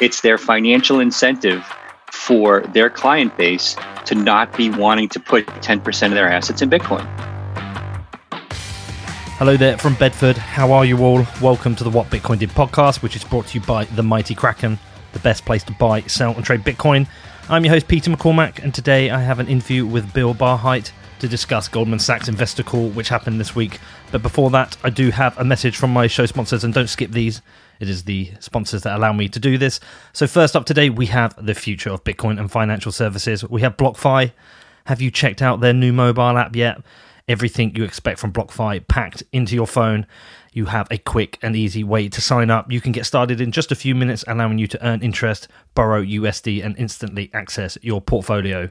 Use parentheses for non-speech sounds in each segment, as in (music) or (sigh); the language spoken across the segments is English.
it's their financial incentive for their client base to not be wanting to put 10% of their assets in Bitcoin. Hello there from Bedford. How are you all? Welcome to the What Bitcoin Did podcast, which is brought to you by the Mighty Kraken, the best place to buy, sell, and trade Bitcoin. I'm your host, Peter McCormack, and today I have an interview with Bill Barhydt to discuss Goldman Sachs investor call, which happened this week. But before that, I do have a message from my show sponsors, and don't skip these. It is the sponsors that allow me to do this. So, first up today, we have the future of Bitcoin and financial services. We have BlockFi. Have you checked out their new mobile app yet? everything you expect from BlockFi packed into your phone. You have a quick and easy way to sign up. You can get started in just a few minutes, allowing you to earn interest, borrow USD, and instantly access your portfolio.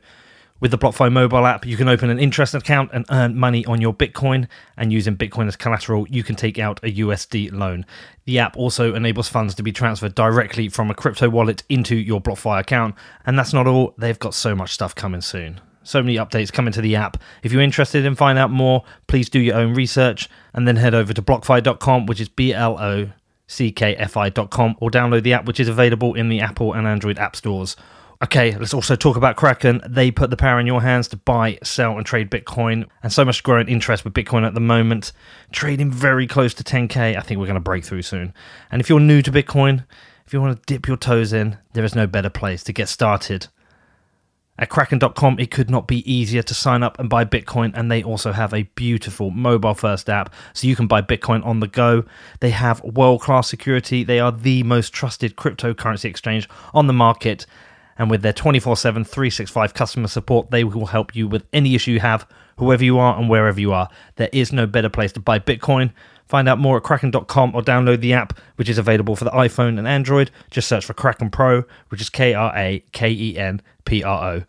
With the BlockFi mobile app, you can open an interest account and earn money on your Bitcoin. And using Bitcoin as collateral, you can take out a USD loan. The app also enables funds to be transferred directly from a crypto wallet into your BlockFi account. And that's not all, they've got so much stuff coming soon so many updates coming to the app. If you're interested in finding out more, please do your own research and then head over to blockfi.com, which is B L O C K F I.com, or download the app, which is available in the Apple and Android app stores. Okay, let's also talk about Kraken. They put the power in your hands to buy, sell, and trade Bitcoin, and so much growing interest with Bitcoin at the moment. Trading very close to 10k. I think we're going to break through soon. And if you're new to Bitcoin, if you want to dip your toes in, there is no better place to get started at Kraken.com, it could not be easier to sign up and buy Bitcoin, and they also have a beautiful mobile first app so you can buy Bitcoin on the go. They have world class security, they are the most trusted cryptocurrency exchange on the market. And with their 24 7, 365 customer support, they will help you with any issue you have, whoever you are and wherever you are. There is no better place to buy Bitcoin. Find out more at kraken.com or download the app, which is available for the iPhone and Android. Just search for Kraken Pro, which is K R A K E N P R O.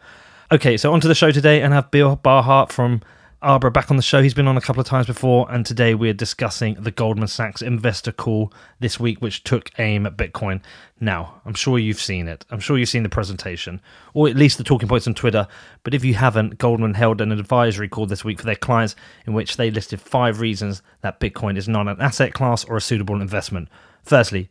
Okay, so onto the show today and have Bill Barhydt from Abra back on the show. He's been on a couple of times before, and today we're discussing the Goldman Sachs investor call this week, which took aim at Bitcoin. Now, I'm sure you've seen it. I'm sure you've seen the presentation, or at least the talking points on Twitter. But if you haven't, Goldman held an advisory call this week for their clients in which they listed five reasons that Bitcoin is not an asset class or a suitable investment. Firstly,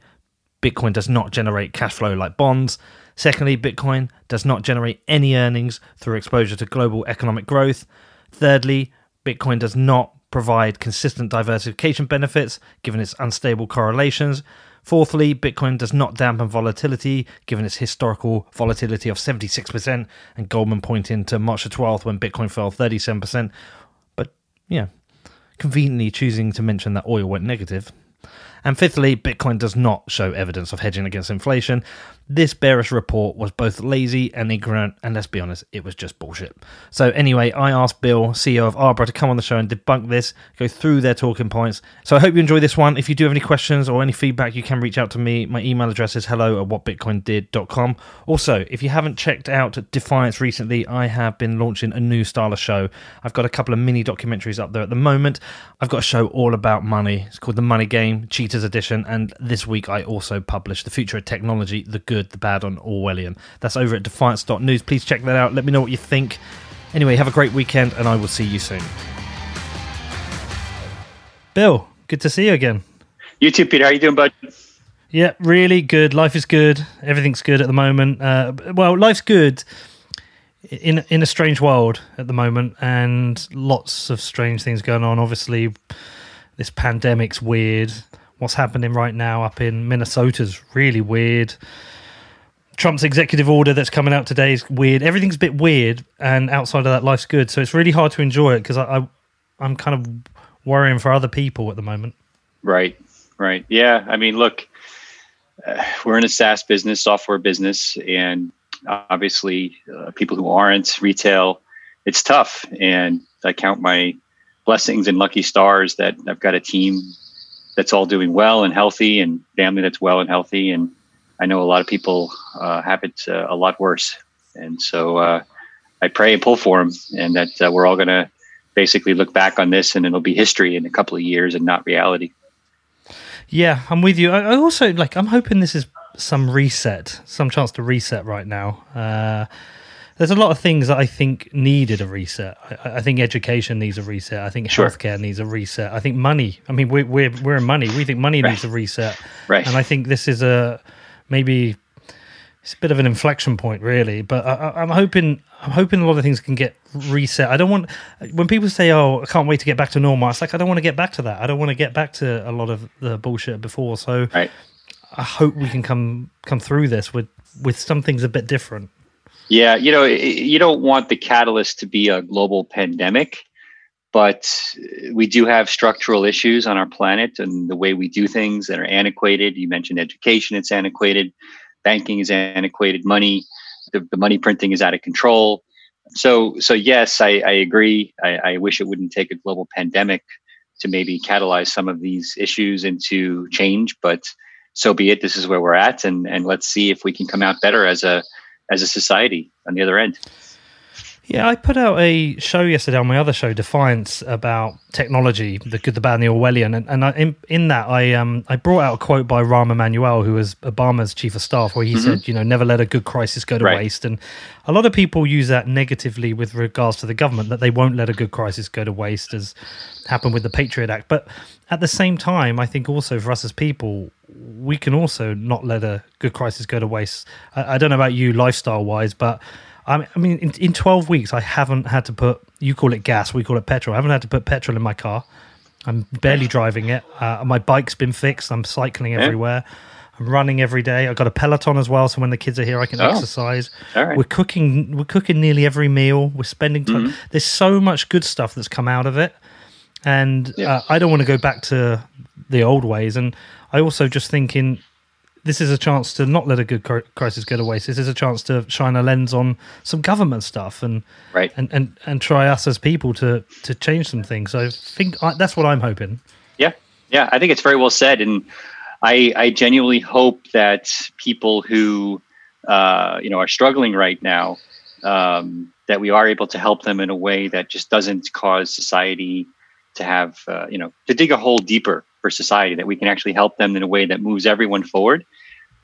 Bitcoin does not generate cash flow like bonds. Secondly, Bitcoin does not generate any earnings through exposure to global economic growth. Thirdly, Bitcoin does not provide consistent diversification benefits given its unstable correlations. Fourthly, Bitcoin does not dampen volatility given its historical volatility of 76%, and Goldman pointing to March the 12th when Bitcoin fell 37%. But yeah, conveniently choosing to mention that oil went negative. And fifthly, Bitcoin does not show evidence of hedging against inflation. This bearish report was both lazy and ignorant, and let's be honest, it was just bullshit. So, anyway, I asked Bill, CEO of Abra, to come on the show and debunk this, go through their talking points. So, I hope you enjoy this one. If you do have any questions or any feedback, you can reach out to me. My email address is hello at whatbitcoindid.com. Also, if you haven't checked out Defiance recently, I have been launching a new style of show. I've got a couple of mini documentaries up there at the moment. I've got a show all about money. It's called The Money Game, Cheaters Edition, and this week I also published The Future of Technology, The Good good, the bad, on Orwellian. That's over at defiance.news. Please check that out. Let me know what you think. Anyway, have a great weekend, and I will see you soon. Bill, good to see you again. You too, Peter. How are you doing, bud? Yeah, really good. Life is good. Everything's good at the moment. Uh, well, life's good in in a strange world at the moment, and lots of strange things going on. Obviously, this pandemic's weird what's happening right now up in Minnesota's really weird. Trump's executive order that's coming out today is weird. Everything's a bit weird, and outside of that, life's good. So it's really hard to enjoy it because I, I, I'm kind of worrying for other people at the moment. Right, right. Yeah. I mean, look, uh, we're in a SaaS business, software business, and obviously, uh, people who aren't retail, it's tough. And I count my blessings and lucky stars that I've got a team that's all doing well and healthy, and family that's well and healthy. And I know a lot of people uh, have it uh, a lot worse. And so uh, I pray and pull for them, and that uh, we're all going to basically look back on this, and it'll be history in a couple of years, and not reality. Yeah, I'm with you. I also like. I'm hoping this is some reset, some chance to reset right now uh, there's a lot of things that I think needed a reset. I, I think education needs a reset. I think sure. healthcare needs a reset. I think money. I mean, we're we're we're in money. We think money right. needs a reset. Right. And I think this is a maybe it's a bit of an inflection point, really. But I, am hoping, I'm hoping a lot of things can get reset. I don't want when people say, "Oh, I can't wait to get back to normal." It's like I don't want to get back to that. I don't want to get back to a lot of the bullshit before. So right. I hope we can come come through this with with some things a bit different. Yeah, you know, you don't want the catalyst to be a global pandemic, but we do have structural issues on our planet and the way we do things that are antiquated. You mentioned education; it's antiquated banking is antiquated, money, the, the money printing is out of control. So, so yes, I, I agree. I, I wish it wouldn't take a global pandemic to maybe catalyze some of these issues into change, but so be it. This is where we're at, and and let's see if we can come out better as a as a society on the other end. Yeah, I put out a show yesterday on my other show, Defiance, about technology, the good, the bad, and the Orwellian, and, and I, in, in that I um I brought out a quote by Rahm Emanuel, who was Obama's chief of staff, where he mm-hmm. said, you know, never let a good crisis go to right. waste, and a lot of people use that negatively with regards to the government that they won't let a good crisis go to waste, as happened with the Patriot Act, but at the same time, I think also for us as people, we can also not let a good crisis go to waste. I, I don't know about you, lifestyle wise, but I mean, in, in 12 weeks, I haven't had to put, you call it gas, we call it petrol. I haven't had to put petrol in my car. I'm barely driving it. Uh, my bike's been fixed. I'm cycling everywhere. Yeah. I'm running every day. I've got a Peloton as well, so when the kids are here, I can oh. exercise. We're cooking. We're cooking nearly every meal. We're spending time. Mm-hmm. There's so much good stuff that's come out of it, and yeah. uh, I don't want to go back to the old ways. And I also just thinking this is a chance to not let a good crisis go to waste. This is a chance to shine a lens on some government stuff and right and and, and try us as people to to change some things. So I think I, that's what I'm hoping. Yeah, yeah, I think it's very well said, and I I genuinely hope that people who uh, you know are struggling right now um, that we are able to help them in a way that just doesn't cause society to have uh, you know to dig a hole deeper for society that we can actually help them in a way that moves everyone forward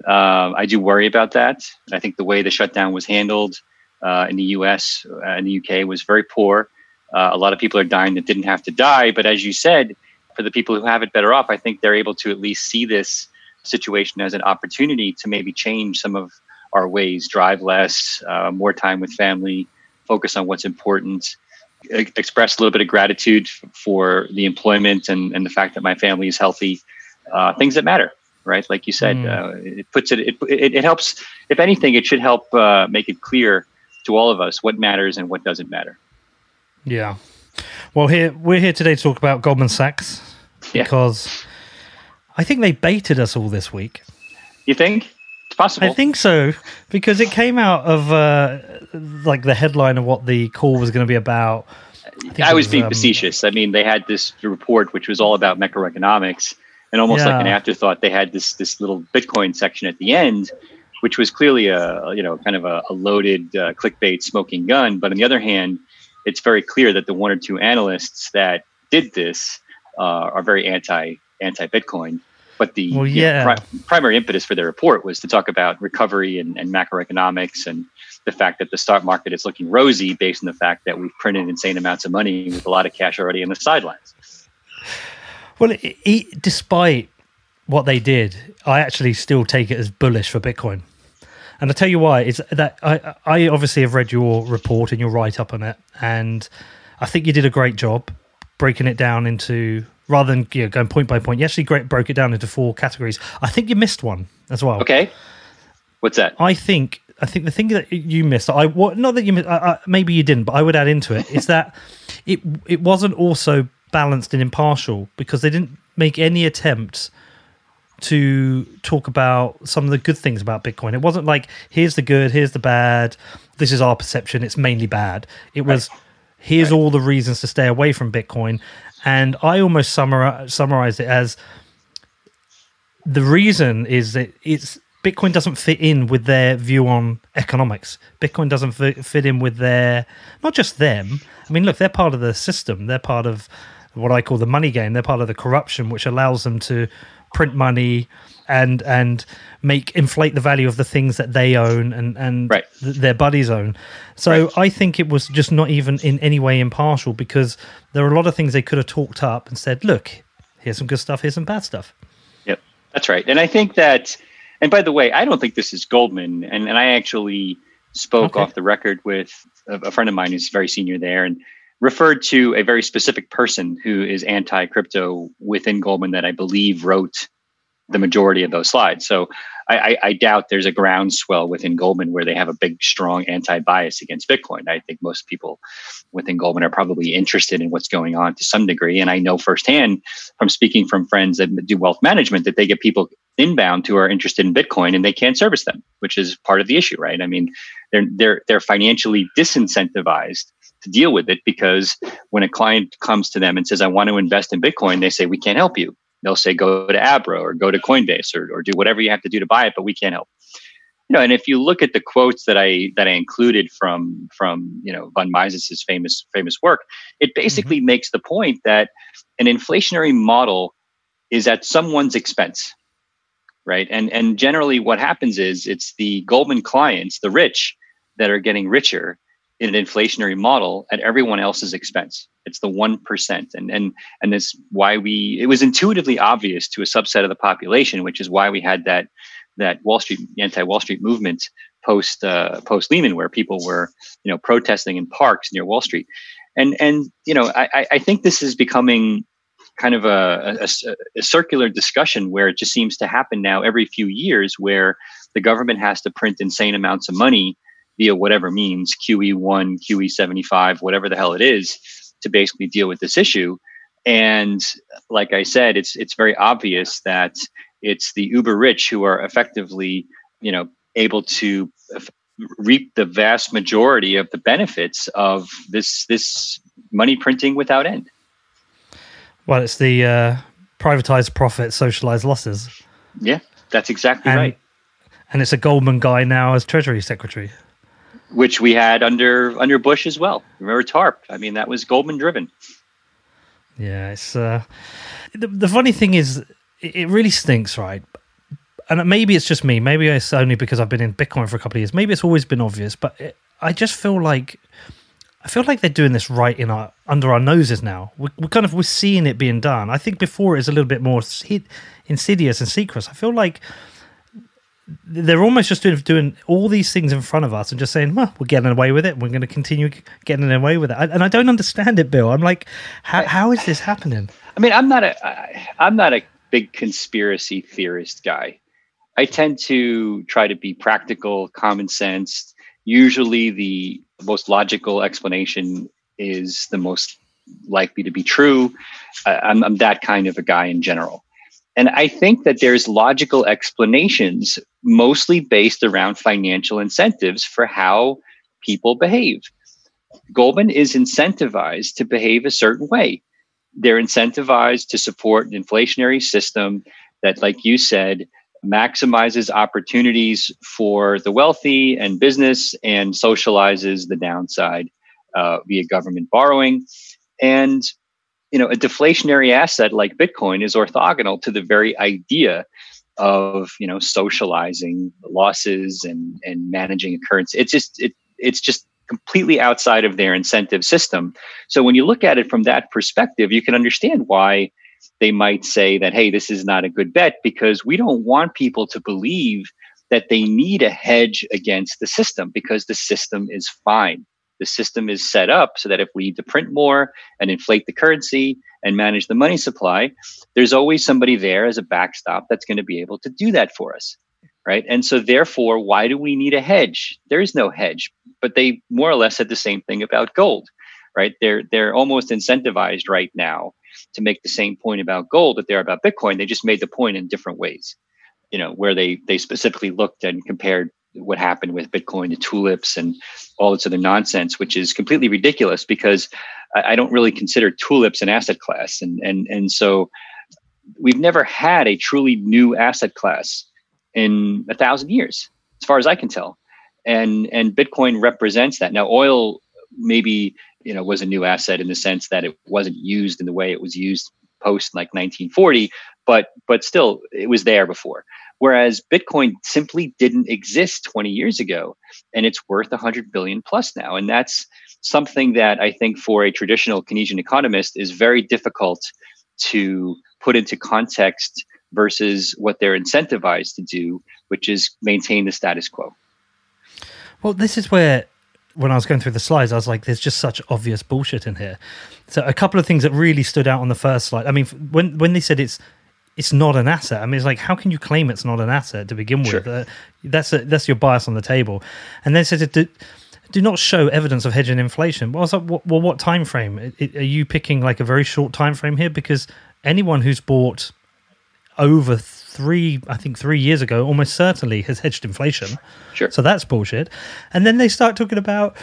uh, I do worry about that. I think the way the shutdown was handled uh, in the U.S. and uh, the U.K. was very poor. Uh, a lot of people are dying that didn't have to die, but as you said, for the people who have it better off, I think they're able to at least see this situation as an opportunity to maybe change some of our ways, drive less, uh, more time with family, focus on what's important, express a little bit of gratitude for the employment and, and the fact that my family is healthy, uh, things that matter right? Like you said, mm. uh, it puts it, it, it, it, helps, if anything, it should help uh, make it clear to all of us what matters and what doesn't matter. Yeah. Well, here we're here today to talk about Goldman Sachs because yeah. I think they baited us all this week. You think? It's possible. I think so because it came out of uh, like the headline of what the call was going to be about. I, I was, was, being um, facetious. I mean, they had this report which was all about macroeconomics, and almost yeah. like an afterthought, they had this this little Bitcoin section at the end, which was clearly a you know kind of a, a loaded uh, clickbait smoking gun. But on the other hand, it's very clear that the one or two analysts that did this uh, are very anti anti Bitcoin. But the well, yeah. know, pri- primary impetus for their report was to talk about recovery and, and macroeconomics and the fact that the stock market is looking rosy based on the fact that we've printed insane amounts of money with a lot of cash already on the sidelines. Well, despite what they did, I actually still take it as bullish for Bitcoin. And I'll tell you why is that I, I obviously have read your report and your write up on it, and I think you did a great job breaking it down into rather than you know, going point by point. You actually great, broke it down into four categories. I think you missed one as well. Okay, what's that? I think I think the thing that you missed, I what not that you missed, uh, maybe you didn't, but I would add into it is that (laughs) it it wasn't also balanced and impartial because they didn't make any attempts to talk about some of the good things about Bitcoin. It wasn't like here's the good, here's the bad. This is our perception. It's mainly bad. It was right. here's right. all the reasons to stay away from Bitcoin, and I almost summarize it as the reason is that it's Bitcoin doesn't fit in with their view on economics. Bitcoin doesn't fit in with their not just them. I mean, look, they're part of the system. They're part of what I call the money game. They're part of the corruption, which allows them to print money and and make inflate the value of the things that they own and and right. th- their buddies own. So right. I think it was just not even in any way impartial because there are a lot of things they could have talked up and said, "Look, here's some good stuff, here's some bad stuff." Yep, that's right. And I think that and by the way, I don't think this is Goldman. And, and I actually spoke okay. off the record with a, a friend of mine who's very senior there and referred to a very specific person who is anti crypto within Goldman that I believe wrote the majority of those slides. So I, I, doubt there's a groundswell within Goldman where they have a big, strong anti-bias against Bitcoin. I think most people within Goldman are probably interested in what's going on to some degree. And I know firsthand from speaking from friends that do wealth management that they get people inbound who are interested in Bitcoin and they can't service them, which is part of the issue, right? I mean, they're they're they're financially disincentivized to deal with it because when a client comes to them and says, I want to invest in Bitcoin, they say, We can't help you they'll say go to Abra or go to Coinbase or, or do whatever you have to do to buy it, but we can't help. You know, and if you look at the quotes that I that I included from from you know von Mises's famous famous work, it basically mm-hmm. makes the point that an inflationary model is at someone's expense, right? And and generally, what happens is it's the Goldman clients, the rich, that are getting richer in an inflationary model at everyone else's expense. It's the one percent, and and and that's why we. It was intuitively obvious to a subset of the population, which is why we had that that Wall Street anti-Wall Street movement post uh, post Lehman, where people were you know protesting in parks near Wall Street, and and you know I, I think this is becoming kind of a, a, a, circular discussion where it just seems to happen now every few years, where the government has to print insane amounts of money via whatever means QE1, QE75, whatever the hell it is, to basically deal with this issue. And like I said, it's it's very obvious that it's the uber rich who are effectively, you know, able to reap the vast majority of the benefits of this this money printing without end. Well, it's the uh, privatized profit, socialized losses. Yeah, that's exactly and, right. And it's a Goldman guy now as Treasury Secretary which we had under under Bush as well. Remember TARP? I mean, that was Goldman driven. Yeah, it's uh, the the funny thing is, it really stinks, right? And maybe it's just me. Maybe it's only because I've been in Bitcoin for a couple of years. Maybe it's always been obvious, but it, I just feel like I feel like they're doing this right in our under our noses now. We're, we're kind of we're seeing it being done. I think before it was a little bit more insidious and secret. I feel like they're almost just doing, doing all these things in front of us and just saying, well, we're getting away with it. We're going to continue getting away with it. And I don't understand it, Bill. I'm like, how, how is this happening? I mean, I'm not a, I, I'm not a big conspiracy theorist guy. I tend to try to be practical, common sense. Usually the most logical explanation is the most likely to be true. I'm, I'm that kind of a guy in general. And I think that there's logical explanations, mostly based around financial incentives for how people behave. Goldman is incentivized to behave a certain way. They're incentivized to support an inflationary system that, like you said, maximizes opportunities for the wealthy and business and socializes the downside uh, via government borrowing. And you know, a deflationary asset like Bitcoin is orthogonal to the very idea of you know socializing losses and and managing a currency. It's just it it's just completely outside of their incentive system. So when you look at it from that perspective, you can understand why they might say that hey, this is not a good bet because we don't want people to believe that they need a hedge against the system because the system is fine the system is set up so that if we need to print more and inflate the currency and manage the money supply, there's always somebody there as a backstop that's going to be able to do that for us. Right. And so, therefore, why do we need a hedge? There is no hedge, but they more or less said the same thing about gold. Right. They're, they're almost incentivized right now to make the same point about gold that they're about Bitcoin. They just made the point in different ways, you know, where they, they specifically looked and compared what happened with Bitcoin to tulips and all this other nonsense, which is completely ridiculous because I, I, don't really consider tulips an asset class. And, and, and so we've never had a truly new asset class in a thousand years, as far as I can tell. And, and Bitcoin represents that. Now, oil maybe, you know, was a new asset in the sense that it wasn't used in the way it was used post like 1940, but, but still it was there before. Whereas Bitcoin simply didn't exist 20 years ago, and it's worth 100 billion plus now. And that's something that I think for a traditional Keynesian economist is very difficult to put into context versus what they're incentivized to do, which is maintain the status quo. Well, this is where when I was going through the slides, I was like, "There's just such obvious bullshit in here." So a couple of things that really stood out on the first slide. I mean, when when they said it's it's not an asset. I mean, it's like how can you claim it's not an asset to begin with? Uh, that's a, that's your bias on the table. And then says it do, do not show evidence of hedging inflation. Well, like, well, well what time frame? Are you picking like a very short time frame here? Because anyone who's bought over three, I think three years ago, almost certainly has hedged inflation. Sure. So that's bullshit. And then they start talking about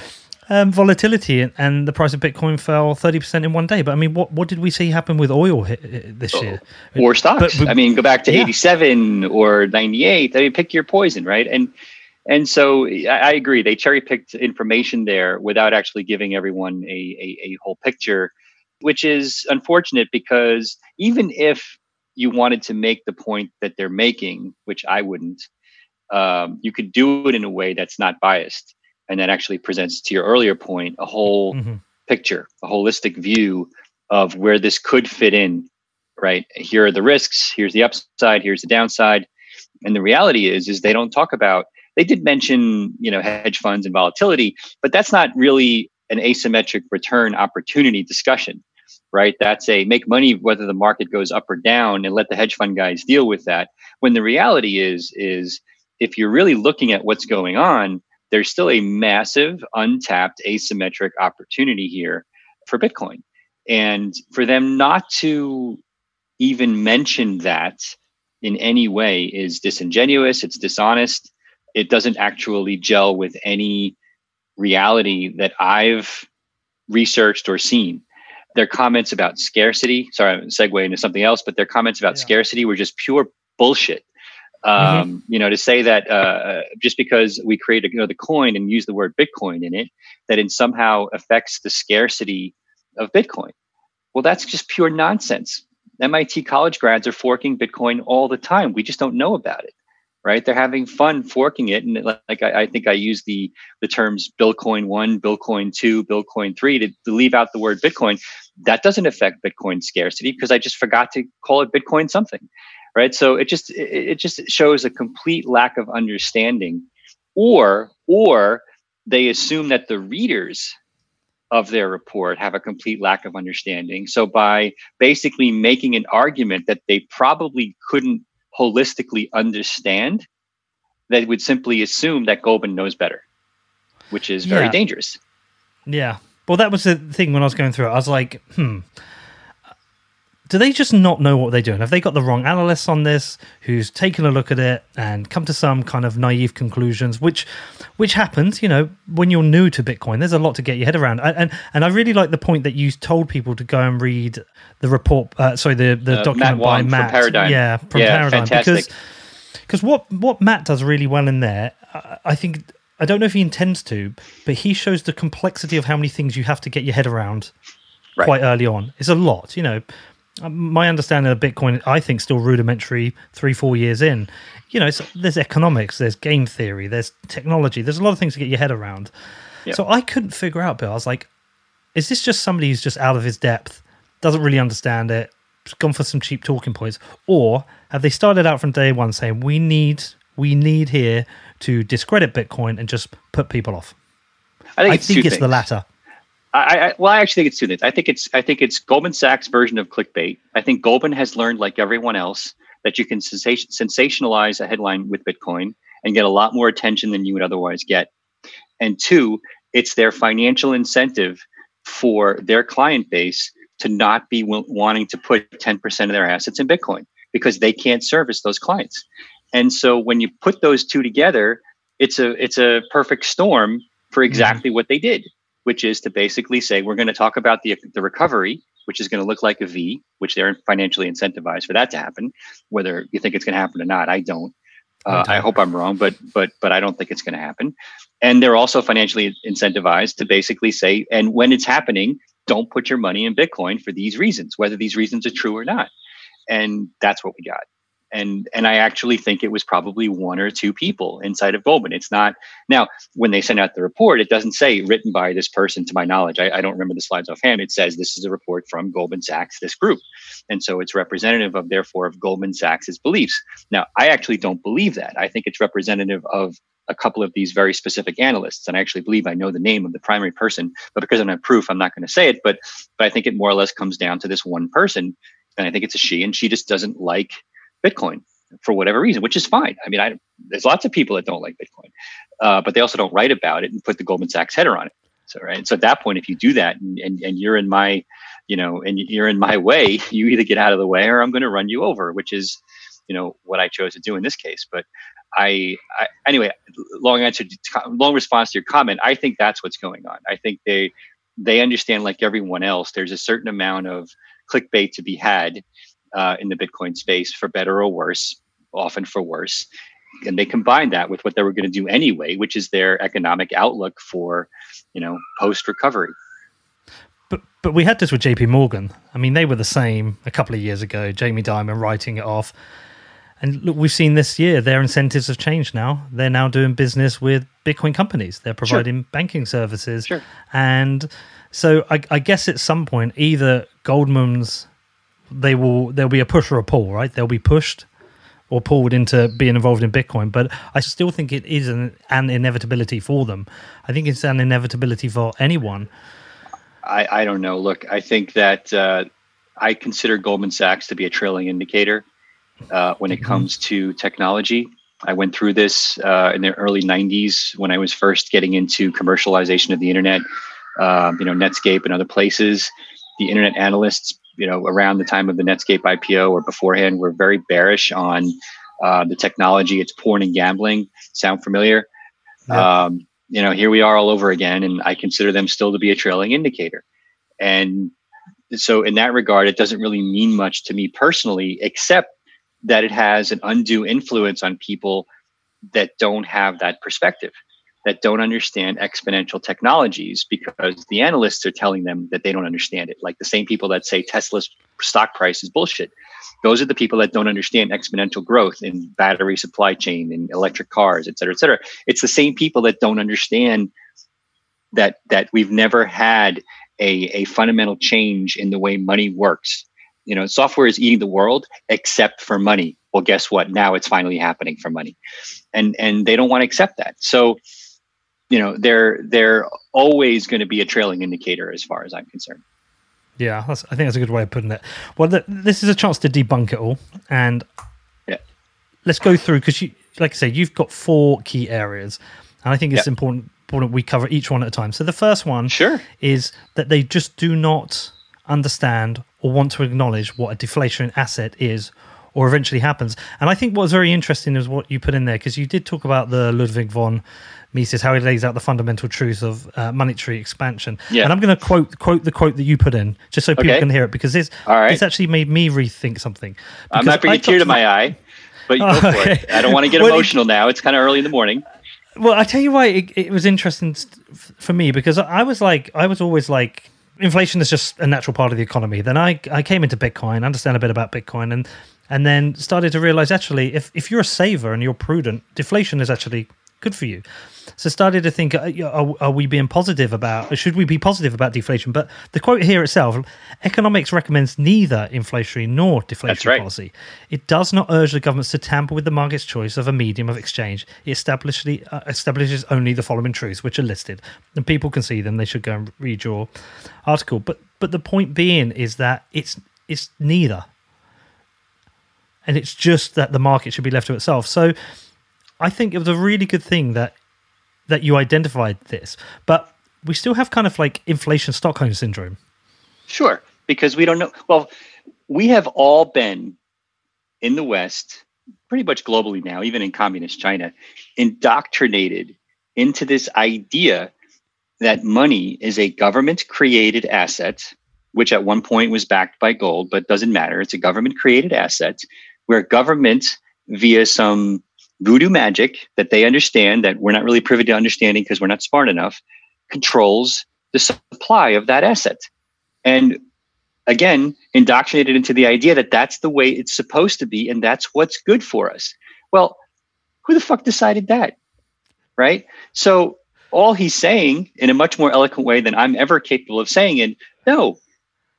um, volatility and the price of Bitcoin fell 30% in one day. But I mean, what, what did we see happen with oil this oh, year? Or stocks. But, I mean, go back to yeah. 87 or 98. I mean, pick your poison, right? And and so I, agree. They cherry picked information there without actually giving everyone a, a, a whole picture, which is unfortunate because even if you wanted to make the point that they're making, which I wouldn't, um, you could do it in a way that's not biased and that actually presents to your earlier point a whole mm-hmm. picture a holistic view of where this could fit in right? Here are the risks here's the upside here's the downside. And the reality is is they don't talk about they did mention you know hedge funds and volatility but that's not really an asymmetric return opportunity discussion right? That's a make money whether the market goes up or down and let the hedge fund guys deal with that. When the reality is is if you're really looking at what's going on there's still a massive untapped asymmetric opportunity here for Bitcoin. And for them not to even mention that in any way is disingenuous, it's dishonest. It doesn't actually gel with any reality that I've researched or seen. Their comments about scarcity, sorry, I'm segue into something else, but their comments about yeah. scarcity were just pure bullshit. Mm-hmm. Um, mm-hmm. You know, to say that uh, just because we create you know, the coin and use the word Bitcoin in it, that it somehow affects the scarcity of Bitcoin. Well, that's just pure nonsense. MIT college grads are forking Bitcoin all the time. We just don't know about it, right? They're having fun forking it, and like I, I think I use the the terms Billcoin one, Billcoin two, Billcoin three to, to leave out the word Bitcoin. That doesn't affect Bitcoin scarcity because I just forgot to call it Bitcoin something right? So it just it, it just shows a complete lack of understanding or or they assume that the readers of their report have a complete lack of understanding. So by basically making an argument that they probably couldn't holistically understand they would simply assume that Goldman knows better which is very yeah. dangerous. Yeah. Well that was the thing when i was going through it. I was like hmm do they just not know what they're doing? Have they got the wrong analysts on this who's taken a look at it and come to some kind of naive conclusions, which which happens, you know, when you're new to Bitcoin. There's a lot to get your head around. And and, and I really like the point that you told people to go and read the report uh, sorry, the, the uh, document Matt by Matt. From Paradigm. Yeah, from yeah, Paradigm. Fantastic. Because because what what Matt does really well in there, I think I don't know if he intends to, but he shows the complexity of how many things you have to get your head around right. quite early on. It's a lot, you know Um, my understanding of Bitcoin, I think, still rudimentary. Three, four years in, you know, there's economics, there's game theory, there's technology, there's a lot of things to get your head around. So I couldn't figure out, Bill. I was like, is this just somebody who's just out of his depth, doesn't really understand it, gone for some cheap talking points, or have they started out from day one saying we need we need here to discredit Bitcoin and just put people off? I think, I think it's, the latter. I, I, well, I actually think it's two things. I think it's I think it's Goldman Sachs' version of clickbait. I think Goldman has learned, like everyone else, that you can sensation, sensationalize a headline with Bitcoin and get a lot more attention than you would otherwise get. And two, it's their financial incentive for their client base to not be w- wanting to put 10% of their assets in Bitcoin because they can't service those clients. And so when you put those two together, it's a it's a perfect storm for mm-hmm. exactly what they did which is to basically say we're going to talk about the, the recovery, which is going to look like a V, which they're financially incentivized for that to happen. Whether you think it's going to happen or not, I don't. Uh, I hope I'm wrong, but but but I don't think it's going to happen. And they're also financially incentivized to basically say, and when it's happening, don't put your money in Bitcoin for these reasons, whether these reasons are true or not. And that's what we got. And and I actually think it was probably one or two people inside of Goldman. It's not now when they send out the report, it doesn't say written by this person. To my knowledge, I, I don't remember the slides offhand. It says this is a report from Goldman Sachs, this group, and so it's representative of therefore of Goldman Sachs's beliefs. Now, I actually don't believe that. I think it's representative of a couple of these very specific analysts, and I actually believe I know the name of the primary person, but because I don't have proof, I'm not going to say it. But but I think it more or less comes down to this one person, and I think it's a she, and she just doesn't like Bitcoin for whatever reason, which is fine. I mean, I, there's lots of people that don't like Bitcoin, uh, but they also don't write about it and put the Goldman Sachs header on it. So, right. So at that point, if you do that and, and, and you're in my, you know, and you're in my way, (laughs) you either get out of the way or I'm going to run you over, which is, you know, what I chose to do in this case. But I, I anyway, long answer, long response to your comment. I think that's what's going on. I think they, they understand like everyone else, there's a certain amount of clickbait to be had uh, in the Bitcoin space for better or worse, often for worse. And they combine that with what they were going to do anyway, which is their economic outlook for, you know, post recovery. But but we had this with J.P. Morgan. I mean, they were the same a couple of years ago. Jamie Dimon writing it off, and look, we've seen this year their incentives have changed. Now they're now doing business with Bitcoin companies. They're providing sure. banking services, sure. and so I, I guess at some point either Goldman's they will there'll be a push or a pull, right? They'll be pushed or pulled into being involved in Bitcoin. But I still think it is an, an inevitability for them. I think it's an inevitability for anyone. I, I don't know. Look, I think that uh, I consider Goldman Sachs to be a trailing indicator uh, when it mm-hmm. comes to technology. I went through this uh, in the early 90s when I was first getting into commercialization of the internet, um, you know, Netscape and other places. The internet analysts you know around the time of the Netscape IPO or beforehand were very bearish on uh, the technology. It's porn and gambling. Sound familiar? Yeah. Um, you know, here we are all over again, and I consider them still to be a trailing indicator. And so, in that regard, it doesn't really mean much to me personally, except that it has an undue influence on people that don't have that perspective that don't understand exponential technologies because the analysts are telling them that they don't understand it. Like the same people that say Tesla's stock price is bullshit. Those are the people that don't understand exponential growth in battery supply chain and electric cars, et cetera, et cetera. It's the same people that don't understand that that we've never had a, a fundamental change in the way money works. You know, software is eating the world except for money. Well, guess what? Now it's finally happening for money. And and they don't want to accept that. So you know they're they're always going to be a trailing indicator as far as I'm concerned. Yeah, I think that's a good way of putting it. Well, the, this is a chance to debunk it all, and yeah. let's go through because you, like I say, you've got four key areas, and I think it's important important we cover each one at a time. So the first one, sure, is that they just do not understand or want to acknowledge what a deflationary asset is or eventually happens. And I think what's very interesting is what you put in there because you did talk about the Ludwig von Mises, how he lays out the fundamental truth of uh, monetary expansion. Yeah. And I'm going to quote quote the quote that you put in, just so people okay. can hear it, because this All right. this actually made me rethink something. I'm not bringing a tear to my eye, but oh, okay. I don't want to get well, emotional now. It's kind of early in the morning. Well, I tell you why it, it was interesting for me because I was like, I was always like, inflation is just a natural part of the economy. Then I I came into Bitcoin, understand a bit about Bitcoin, and and then started to realize actually, if if you're a saver and you're prudent, deflation is actually good for you. So started to think, uh, are, are, we being positive about? Should we be positive about deflation? But the quote here itself, economics recommends neither inflationary nor deflationary right. policy. It does not urge the governments to tamper with the market's choice of a medium of exchange. It establishes, uh, establishes only the following truths, which are listed, and people can see them. They should go and read your article. But but the point being is that it's it's neither, and it's just that the market should be left to itself. So. I think it was a really good thing that that you identified this, but we still have kind of like inflation Stockholm syndrome. Sure, because we don't know. Well, we have all been in the West, pretty much globally now, even in communist China, indoctrinated into this idea that money is a government created asset, which at one point was backed by gold, but doesn't matter. It's a government created asset where government, via some voodoo magic that they understand that we're not really privy to understanding because we're not smart enough controls the supply of that asset. And again indoctrinated into the idea that that's the way it's supposed to be and that's what's good for us. Well, who the fuck decided that? Right? So all he's saying in a much more eloquent way than I'm ever capable of saying it, no,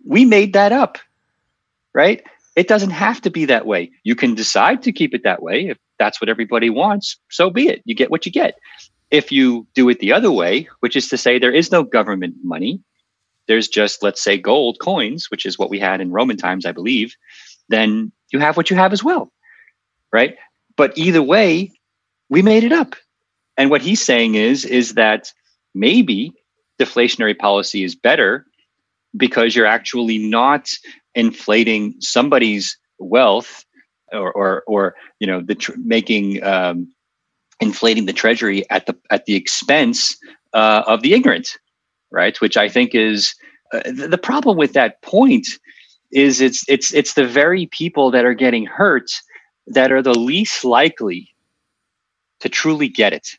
we made that up. Right? It doesn't have to be that way. You can decide to keep it that way if that's what everybody wants, so be it. You get what you get. If you do it the other way, which is to say there is no government money, there's just, let's say, gold coins, which is what we had in Roman times, I believe, then you have what you have as well. Right. But either way, we made it up. And what he's saying is, is that maybe deflationary policy is better because you're actually not inflating somebody's wealth or, or, or you know, the tr- making um, inflating the treasury at the at the expense uh, of the ignorant, right? Which I think is uh, the problem with that point is it's it's it's the very people that are getting hurt that are the least likely to truly get it,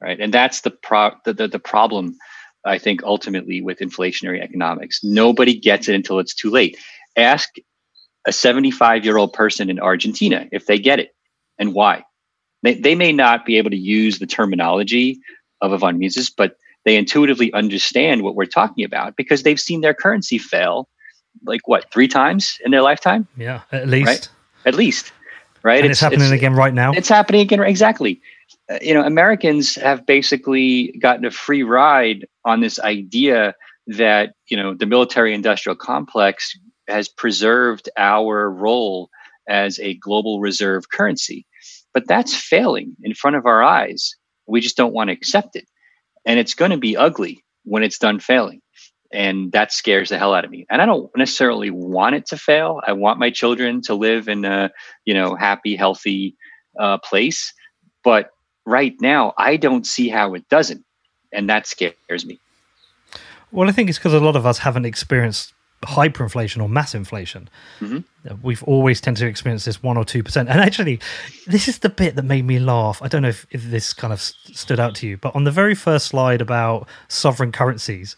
right? And that's the pro the, the, the problem I think ultimately with inflationary economics. Nobody gets it until it's too late. Ask a 75 year old person in Argentina if they get it and why. They, they may not be able to use the terminology of a von Mises, but they intuitively understand what we're talking about because they've seen their currency fail like what three times in their lifetime? Yeah at least. Right? at least right? And it's, it's happening it's, again right now? It's happening again exactly. Uh, you know americans have basically gotten a free ride on this idea that you know the military industrial complex has preserved our role as a global reserve currency. But that's failing in front of our eyes. We just don't want to accept it. And it's going to be ugly when it's done failing. And that scares the hell out of me. And i don't necessarily want it to fail. I want my children to live in a you know happy healthy uh, place. But right now i don't see how it doesn't. And that scares me. Well i think it's because a lot of us haven't experienced hyperinflation or mass inflation. Mm-hmm. We've always tend to experience this one or two percent. And actually, this is the bit that made me laugh. I don't know if, if this kind of stood out to you, but on the very first slide about sovereign currencies,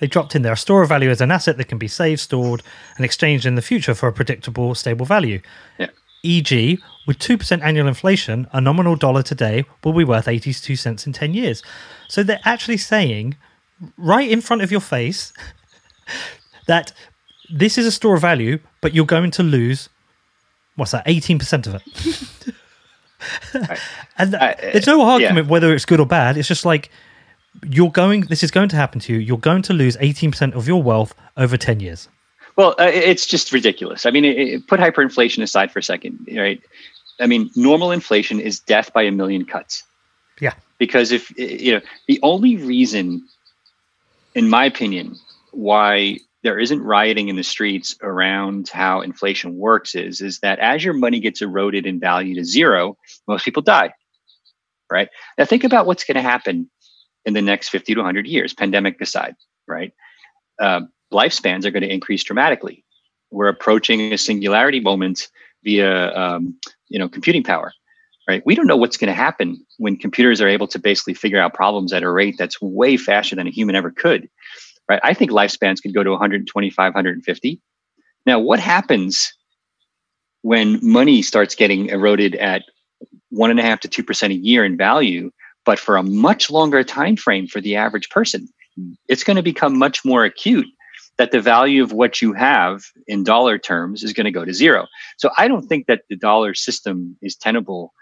they dropped in there a store of value as an asset that can be saved, stored, and exchanged in the future for a predictable, stable value. Yeah. E.g., with 2% annual inflation, a nominal dollar today will be worth 82 cents in 10 years. So they're actually saying, right in front of your face, that this is a store of value, but you're going to lose what's that, eighteen percent of it. (laughs) and I, there's no argument yeah. whether it's good or bad. It's just like you're going. This is going to happen to you. You're going to lose eighteen percent of your wealth over ten years. Well, uh, it's just ridiculous. I mean, it, it, put hyperinflation aside for a second, right? I mean, normal inflation is death by a million cuts. Yeah. Because if you know, the only reason, in my opinion, why there isn't rioting in the streets around how inflation works is is that as your money gets eroded in value to zero most people die right? Now think about what's going to happen in the next 50 to 100 years pandemic aside right? Uh, lifespans are going to increase dramatically. We're approaching a singularity moment via um, you know computing power right? We don't know what's going to happen when computers are able to basically figure out problems at a rate that's way faster than a human ever could right? I think lifespans could go to 125, 150. Now, what happens when money starts getting eroded at one and a half to two percent a year in value, but for a much longer time frame for the average person? It's going to become much more acute that the value of what you have in dollar terms is going to go to zero. So I don't think that the dollar system is tenable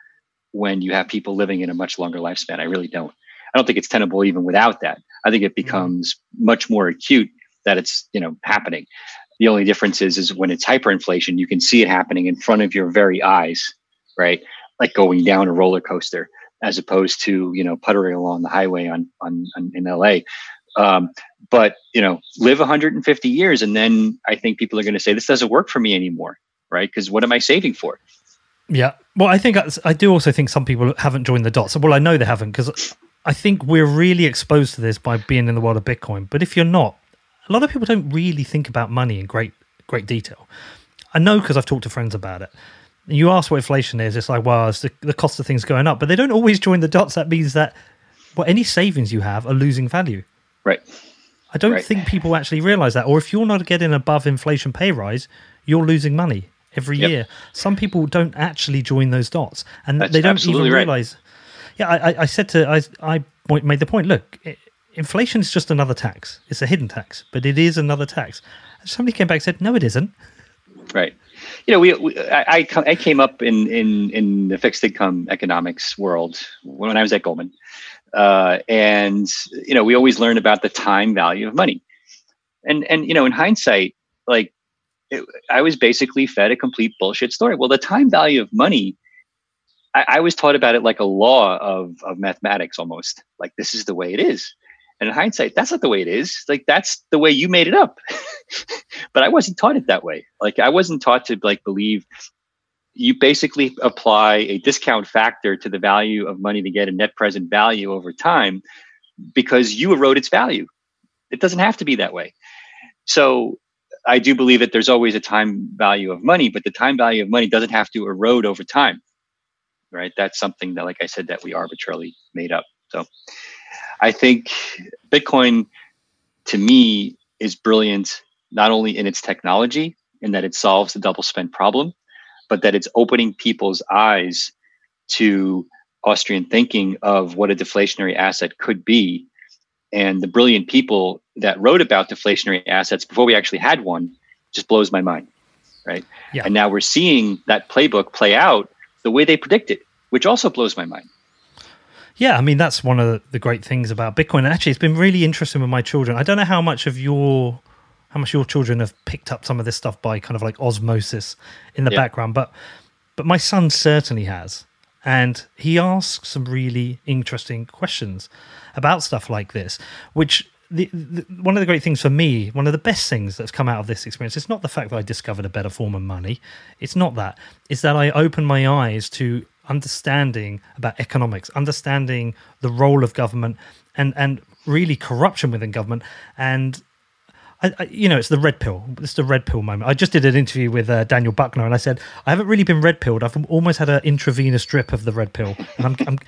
when you have people living in a much longer lifespan. I really don't. I don't think it's tenable even without that. I think it mm-hmm. becomes much more acute that it's you know happening. The only difference is is when it's hyperinflation, you can see it happening in front of your very eyes, right? Like going down a roller coaster, as opposed to you know puttering along the highway on on, on in LA. Um, but you know, live 150 years, and then I think people are going to say this doesn't work for me anymore, right? Because what am I saving for? Yeah. Well, I think I do also think some people haven't joined the dots. Well, I know they haven't because I think we're really exposed to this by being in the world of Bitcoin. But if you're not, a lot of people don't really think about money in great great detail. I know because I've talked to friends about it. You ask what inflation is, it's like, well, it's the, the cost of things going up, but they don't always join the dots. That means that well, any savings you have are losing value. Right. I don't right. think people actually realize that. Or if you're not getting above inflation pay rise, you're losing money every yep. year. Some people don't actually join those dots, and That's they don't even right. Yeah, I, I said to I I made the point. Look, inflation is just another tax. It's a hidden tax, but it is another tax. Somebody came back and said, "No, it isn't." Right. You know, we, we I, I came up in in in the fixed income economics world when I was at Goldman, uh, and you know, we always learn about the time value of money, and and you know, in hindsight, like it, I was basically fed a complete bullshit story. Well, the time value of money, I, I, was taught about it like a law of, of mathematics almost. Like this is the way it is. And in hindsight, that's not the way it is. Like that's the way you made it up. (laughs) but I wasn't taught it that way. Like I wasn't taught to like believe you basically apply a discount factor to the value of money to get a net present value over time because you erode its value. It doesn't have to be that way. So I do believe that there's always a time value of money, but the time value of money doesn't have to erode over time. Right? That's something that, like I said, that we arbitrarily made up. So I think Bitcoin to me is brilliant, not only in its technology, in that it solves the double spend problem, but that it's opening people's eyes to Austrian thinking of what a deflationary asset could be and the brilliant people that wrote about deflationary assets before we actually had one just blows my mind right yeah. and now we're seeing that playbook play out the way they predicted which also blows my mind. Yeah i mean that's one of the great things about bitcoin. Actually it's been really interesting with my children. I don't know how much of your how much your children have picked up some of this stuff by kind of like osmosis in the yeah. background but but my son certainly has. And he asks some really interesting questions about stuff like this, which the, the, one of the great things for me, one of the best things that's come out of this experience, it's not the fact that I discovered a better form of money. It's not that. It's that I opened my eyes to understanding about economics, understanding the role of government, and and really corruption within government, and I, I, you know, it's the red pill. It's the red pill moment. I just did an interview with uh, Daniel Buckner, and I said I haven't really been red pilled. I've almost had an intravenous drip of the red pill, and I'm, I'm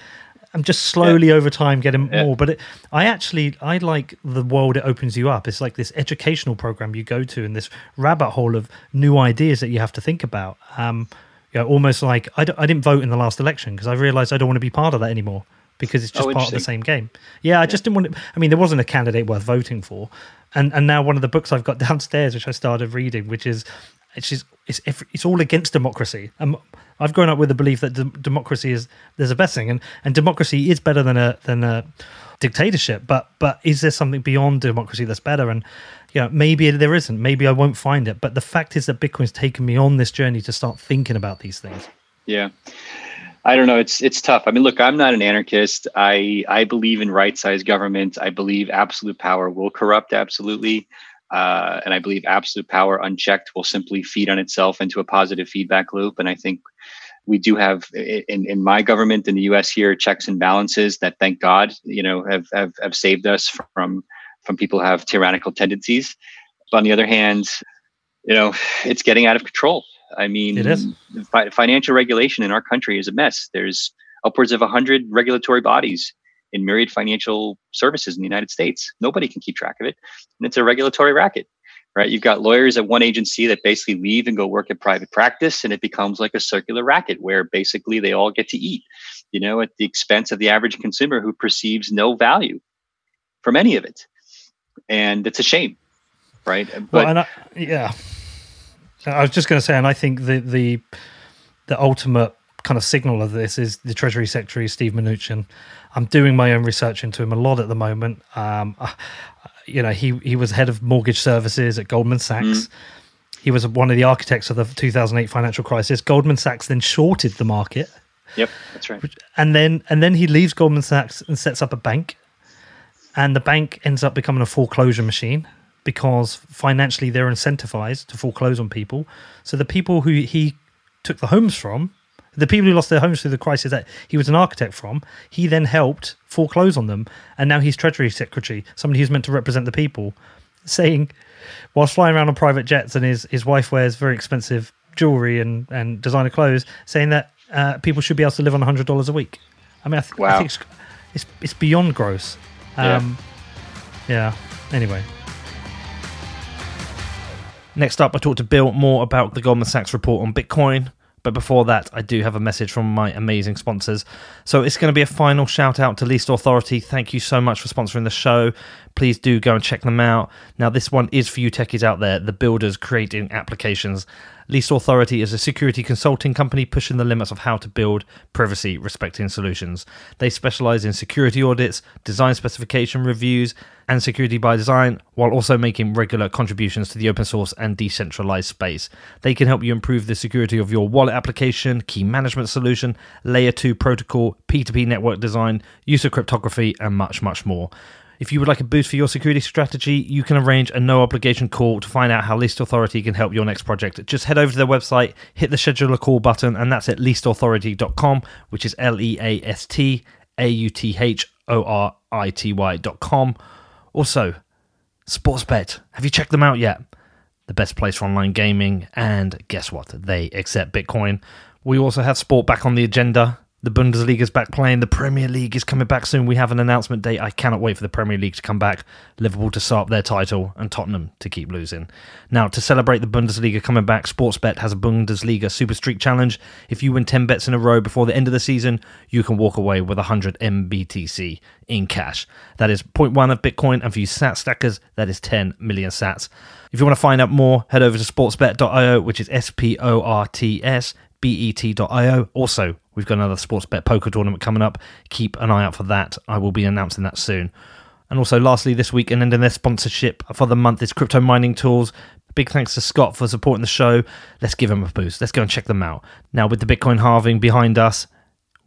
I'm just slowly yeah. over time getting yeah. more. But it, I actually I like the world it opens you up. It's like this educational program you go to, and this rabbit hole of new ideas that you have to think about. Um, you know, almost like I d- I didn't vote in the last election because I realized I don't want to be part of that anymore because it's just oh, part of the same game. Yeah, I yeah. just didn't want to. I mean, there wasn't a candidate worth voting for, and and now one of the books I've got (laughs) downstairs, which I started reading, which is it's just, it's it's all against democracy. Um, I've grown up with the belief that de- democracy is there's a best thing, and and democracy is better than a than a dictatorship. But but is there something beyond democracy that's better? And you know, maybe there isn't. Maybe I won't find it. But the fact is that Bitcoin's taken me on this journey to start thinking about these things. Yeah. I don't know. It's it's tough. I mean, look, I'm not an anarchist. I I believe in right-sized government. I believe absolute power will corrupt absolutely, uh, and I believe absolute power unchecked will simply feed on itself into a positive feedback loop. And I think we do have in, in my government in the U.S. here checks and balances that, thank God, you know, have have, have saved us from from people who have tyrannical tendencies. But on the other hand, you know, it's getting out of control. I mean, it is. Fi- financial regulation in our country is a mess. There's upwards of 100 regulatory bodies in myriad financial services in the United States. Nobody can keep track of it. And it's a regulatory racket, right? You've got lawyers at one agency that basically leave and go work at private practice, and it becomes like a circular racket where basically they all get to eat, you know, at the expense of the average consumer who perceives no value from any of it. And it's a shame, right? But well, I, yeah. I was just going to say, and I think the the the ultimate kind of signal of this is the Treasury Secretary Steve Mnuchin. I'm doing my own research into him a lot at the moment. Um, uh, you know, he he was head of mortgage services at Goldman Sachs. Mm. He was one of the architects of the 2008 financial crisis. Goldman Sachs then shorted the market. Yep, that's right. And then and then he leaves Goldman Sachs and sets up a bank, and the bank ends up becoming a foreclosure machine because financially they're incentivized to foreclose on people. So the people who he took the homes from, the people who lost their homes through the crisis that he was an architect from, he then helped foreclose on them. And now he's Treasury Secretary, somebody who's meant to represent the people, saying, whilst flying around on private jets and his, his wife wears very expensive jewelry and, and designer clothes, saying that uh, people should be able to live on $100 a week. I mean, I, th- wow. I think it's, it's, it's, beyond gross. Um, yeah. yeah. Anyway. Next up, I talked to Bill more about the Goldman Sachs report on Bitcoin. But before that, I do have a message from my amazing sponsors. So it's going to be a final shout out to Least Authority. Thank you so much for sponsoring the show. Please do go and check them out. Now, this one is for you techies out there, the builders creating applications. Least Authority is a security consulting company pushing the limits of how to build privacy respecting solutions. They specialize in security audits, design specification reviews, and security by design, while also making regular contributions to the open source and decentralized space. They can help you improve the security of your wallet application, key management solution, layer 2 protocol, P2P network design, use of cryptography, and much, much more. If you would like a boost for your security strategy, you can arrange a no obligation call to find out how Least Authority can help your next project. Just head over to their website, hit the schedule a call button, and that's at leastauthority.com, which is L E A S T A U T H O R I T Y.com. Also, Sportsbet. Have you checked them out yet? The best place for online gaming, and guess what? They accept Bitcoin. We also have sport back on the agenda. The Bundesliga is back playing. The Premier League is coming back soon. We have an announcement date. I cannot wait for the Premier League to come back. Liverpool to start up their title and Tottenham to keep losing. Now, to celebrate the Bundesliga coming back, Sportsbet has a Bundesliga Super Streak Challenge. If you win 10 bets in a row before the end of the season, you can walk away with 100 MBTC in cash. That is 0.1 of Bitcoin, and for you sat stackers, that is 10 million sats. If you want to find out more, head over to sportsbet.io, which is S P O R T S bet.io. Also, we've got another sports bet poker tournament coming up. Keep an eye out for that. I will be announcing that soon. And also, lastly, this week, and ending their sponsorship for the month is Crypto Mining Tools. Big thanks to Scott for supporting the show. Let's give him a boost. Let's go and check them out. Now, with the Bitcoin halving behind us,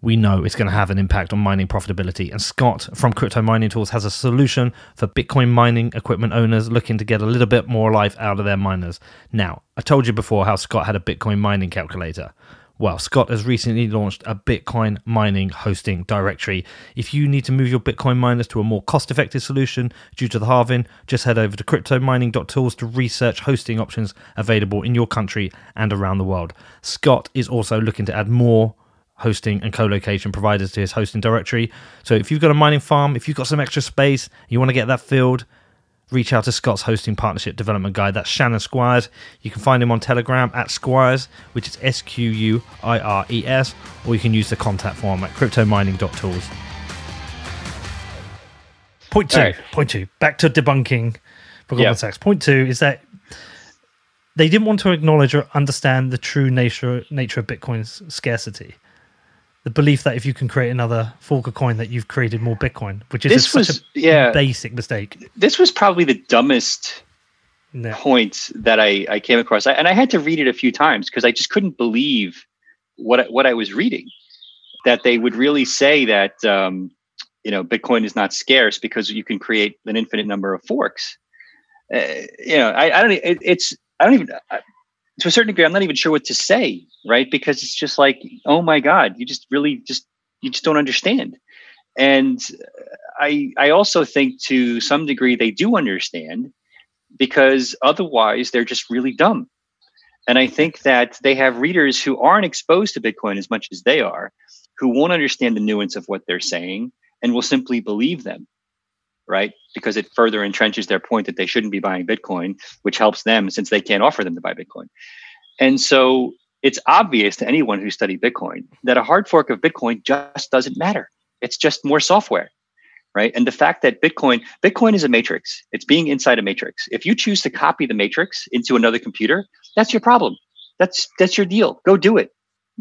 we know it's going to have an impact on mining profitability. And Scott from Crypto Mining Tools has a solution for Bitcoin mining equipment owners looking to get a little bit more life out of their miners. Now, I told you before how Scott had a Bitcoin mining calculator. Well, Scott has recently launched a Bitcoin mining hosting directory. If you need to move your Bitcoin miners to a more cost effective solution due to the halving, just head over to cryptomining.tools to research hosting options available in your country and around the world. Scott is also looking to add more hosting and co-location providers to his hosting directory. So if you've got a mining farm, if you've got some extra space, you want to get that filled, reach out to Scott's hosting partnership development guy. That's Shannon Squires. You can find him on Telegram at Squires, which is S Q U I R E S, or you can use the contact form at cryptomining.tools. Point two. Right. Point two. Back to debunking for Goldman yep. Sachs. Point two is that they didn't want to acknowledge or understand the true nature nature of Bitcoin's scarcity the belief that if you can create another fork of coin that you've created more bitcoin which is this was, a yeah, basic mistake. This was probably the dumbest no. point that I, I came across. I, and i had to read it a few times because i just couldn't believe what, what i was reading that they would really say that um, you know bitcoin is not scarce because you can create an infinite number of forks. Uh, you know i, I don't it, it's i don't even to a certain degree, I'm not even sure what to say, right? Because it's just like, oh my God, you just really just you just don't understand. And I I also think to some degree they do understand because otherwise they're just really dumb. And I think that they have readers who aren't exposed to Bitcoin as much as they are, who won't understand the nuance of what they're saying and will simply believe them right? Because it further entrenches their point that they shouldn't be buying Bitcoin, which helps them since they can't offer them to buy Bitcoin. And so it's obvious to anyone who studied Bitcoin that a hard fork of Bitcoin just doesn't matter. It's just more software, right? And the fact that Bitcoin, Bitcoin is a matrix. It's being inside a matrix. If you choose to copy the matrix into another computer, that's your problem. That's that's your deal. Go do it.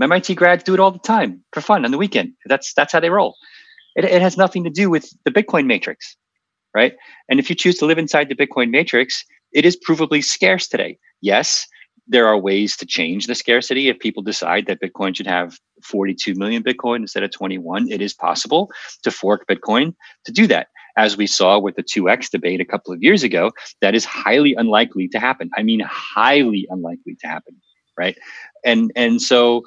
MIT grads do it all the time for fun on the weekend. That's that's how they roll. It, it has nothing to do with the Bitcoin matrix right? And if you choose to live inside the Bitcoin matrix, it is provably scarce today. Yes, there are ways to change the scarcity. If people decide that Bitcoin should have 42 million Bitcoin instead of 21, it is possible to fork Bitcoin to do that. As we saw with the 2x debate a couple of years ago, that is highly unlikely to happen. I mean, highly unlikely to happen, right? And and so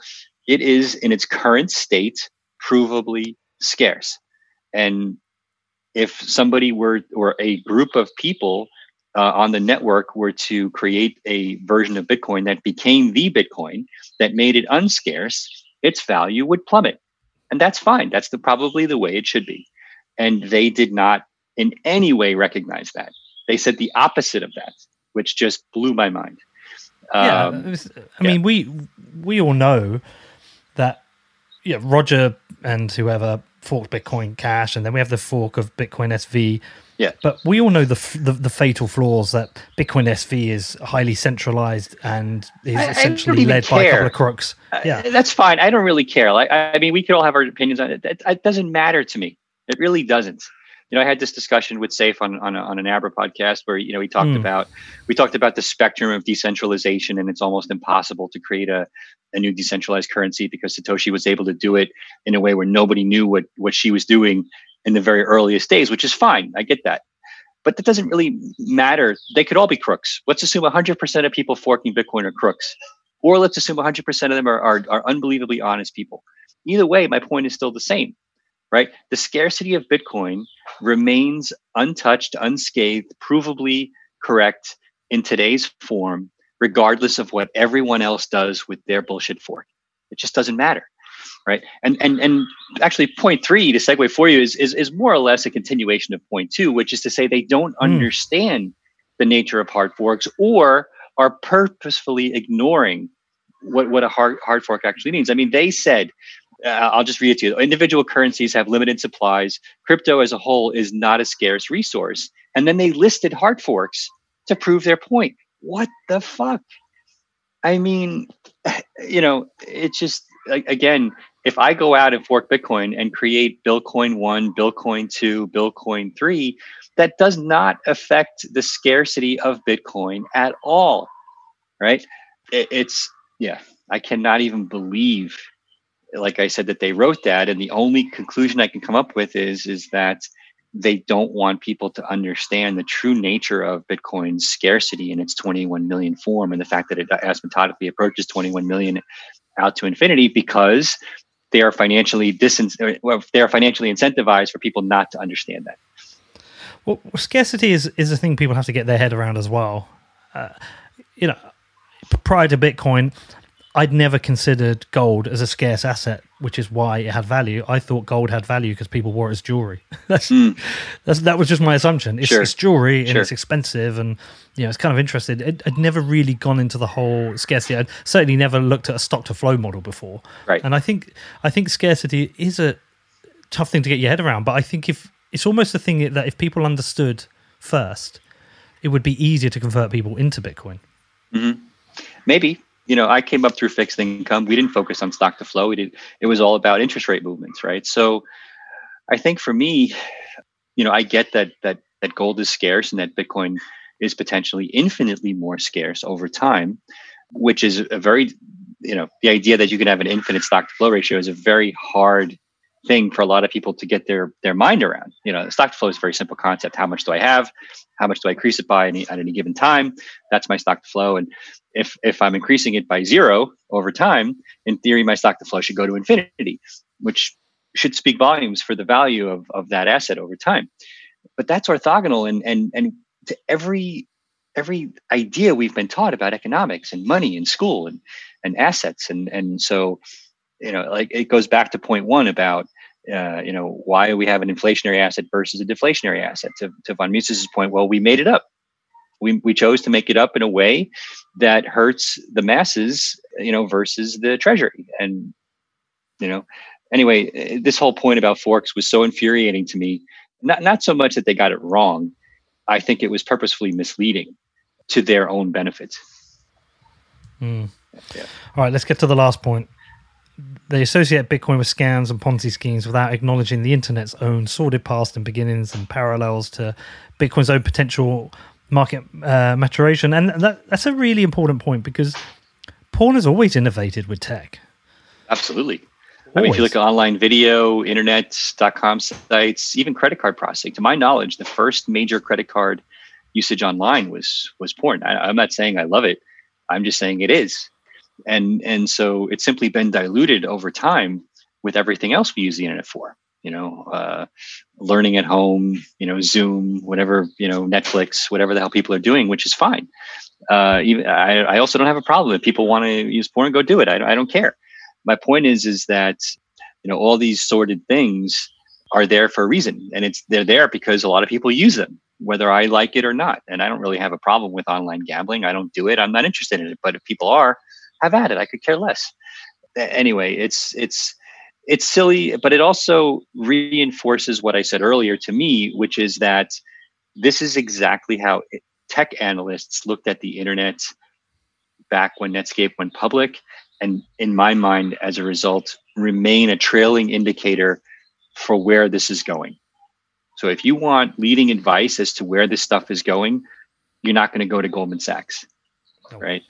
it is in its current state provably scarce. And if somebody were or a group of people uh, on the network were to create a version of Bitcoin that became the Bitcoin that made it unscarce, its value would plummet. And that's fine. That's the, probably the way it should be. And they did not in any way recognize that. They said the opposite of that. which just blew my mind. Yeah, um, was, I mean, we we all know that yeah, Roger and whoever forked Bitcoin Cash, and then we have the fork of Bitcoin SV. Yeah, but we all know the, the, the fatal flaws that Bitcoin SV is highly centralized and is I, essentially I led care. by a couple of crooks. Uh, yeah, that's fine. I don't really care. Like, I mean, we could all have our opinions on it. It, it doesn't matter to me. It really doesn't you know, I had this discussion with Safe on on, a, on an Abra podcast where you know we talked mm. about we talked about the spectrum of decentralization, and it's almost impossible to create a a new decentralized currency because Satoshi was able to do it in a way where nobody knew what what she was doing in the very earliest days, which is fine. I get that. But that doesn't really matter. They could all be crooks. Let's assume 100% of people forking Bitcoin are crooks. Or let's assume 100% of them are, are, are unbelievably honest people. Either way, my point is still the same right? The scarcity of Bitcoin remains untouched, unscathed, provably correct in today's form, regardless of what everyone else does with their bullshit fork. It just doesn't matter. Right. And and and actually point three to segue for you is is, is more or less a continuation of point two, which is to say they don't mm. understand the nature of hard forks or are purposefully ignoring what, what a hard hard fork actually means. I mean, they said uh, I'll just read it to you. Individual currencies have limited supplies. Crypto as a whole is not a scarce resource. And then they listed hard forks to prove their point. What the fuck? I mean, (sighs) you know, it's just again, if I go out and fork Bitcoin and create Billcoin 1, Billcoin 2, Billcoin 3, that does not affect the scarcity of Bitcoin at all. Right? It's, yeah, I cannot even believe like I said, that they wrote that, and the only conclusion I can come up with is is that they don't want people to understand the true nature of Bitcoin's scarcity in its 21 million form, and the fact that it asymptotically approaches 21 million out to infinity because they are financially disin- well, they are financially incentivized for people not to understand that. Well, scarcity is is a thing people have to get their head around as well. Uh, you know, prior to Bitcoin, I'd never considered gold as a scarce asset, which is why it had value. I thought gold had value because people wore it as jewelry. (laughs) that's, mm. that's that was just my assumption. It's, sure. it's jewelry and sure. it's expensive, and you know it's kind of interesting. It, I'd never really gone into the whole scarcity. I'd certainly never looked at a stock to flow model before. Right. And I think I think scarcity is a tough thing to get your head around. But I think if it's almost a thing that if people understood first, it would be easier to convert people into Bitcoin. Mm-hmm. Maybe you know, I came up through fixed income. We didn't focus on stock to flow. We did. It was all about interest rate movements, right? So, I think for me, you know, I get that that that gold is scarce and that Bitcoin is potentially infinitely more scarce over time, which is a very, you know, the idea that you can have an infinite stock to flow ratio is a very hard thing for a lot of people to get their their mind around. You know, stock to flow is a very simple concept. How much do I have? How much do I increase it by any, at any given time? That's my stock to flow. And if if I'm increasing it by zero over time, in theory, my stock to flow should go to infinity, which should speak volumes for the value of, of that asset over time. But that's orthogonal and and and to every every idea we've been taught about economics and money in school and and assets and and so you know like it goes back to point one about uh, you know, why we have an inflationary asset versus a deflationary asset. To, to von Mises's point, well, we made it up. We, we chose to make it up in a way that hurts the masses, you know, versus the treasury. And, you know, anyway, this whole point about forks was so infuriating to me. Not, not so much that they got it wrong. I think it was purposefully misleading to their own benefit. Mm. Yeah. All right, let's get to the last point they associate Bitcoin with scams and Ponzi schemes without acknowledging the internet's own sordid past and beginnings and parallels to Bitcoin's own potential market uh, maturation. And that, that's a really important point because porn has always innovated with tech. Absolutely. Always. I mean, if you look at online video, internet.com sites, even credit card processing, to my knowledge, the first major credit card usage online was was porn. I, I'm not saying I love it. I'm just saying it is and and so it's simply been diluted over time with everything else we use the internet for you know uh, learning at home you know zoom whatever you know netflix whatever the hell people are doing which is fine uh, even I, I also don't have a problem if people want to use porn go do it I, I don't care my point is is that you know all these sordid things are there for a reason and it's they're there because a lot of people use them whether I like it or not. And I don't really have a problem with online gambling. I don't do it. I'm not interested in it. But if people are, have at it. I could care less. Anyway, it's it's it's silly, but it also reinforces what I said earlier to me, which is that this is exactly how tech analysts looked at the internet back when Netscape went public. And in my mind, as a result, remain a trailing indicator for where this is going. So if you want leading advice as to where this stuff is going, you're not going to go to Goldman Sachs, right?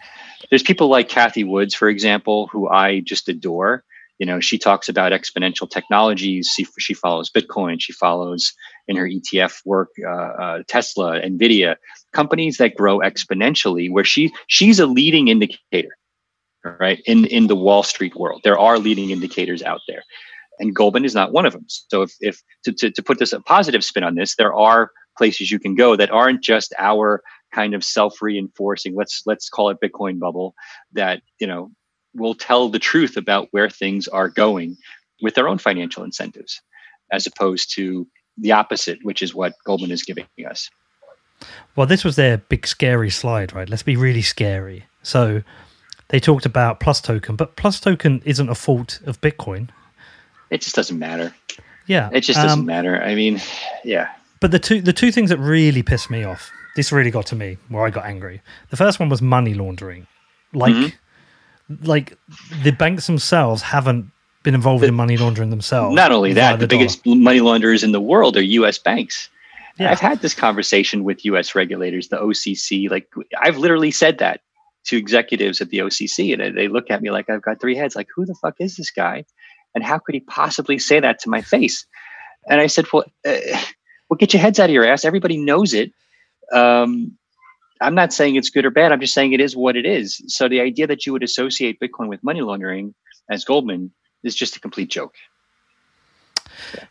There's people like Cathie Woods, for example, who I just adore. You know, she talks about exponential technologies. She, she follows Bitcoin. She follows in her ETF work uh, uh, Tesla, Nvidia, companies that grow exponentially. Where she she's a leading indicator, right? In in the Wall Street world, there are leading indicators out there and Goldman is not one of them. So if, if to, to, to put this a positive spin on this, there are places you can go that aren't just our kind of self-reinforcing let's let's call it bitcoin bubble that you know will tell the truth about where things are going with their own financial incentives as opposed to the opposite which is what goldman is giving us well this was their big scary slide right let's be really scary so they talked about plus token but plus token isn't a fault of bitcoin it just doesn't matter. Yeah, it just doesn't um, matter. I mean, yeah. But the two the two things that really pissed me off, this really got to me, where I got angry. The first one was money laundering, like mm-hmm. like the banks themselves haven't been involved but in money laundering themselves. Not only that, the, the biggest money launderers in the world are U.S. banks. Yeah. I've had this conversation with U.S. regulators, the OCC. Like I've literally said that to executives at the OCC, and they look at me like I've got three heads. Like, who the fuck is this guy? And how could he possibly say that to my face? And I said, well, uh, well, get your heads out of your ass. Everybody knows it. Um, I'm not saying it's good or bad. I'm just saying it is what it is. So the idea that you would associate Bitcoin with money laundering as Goldman is just a complete joke.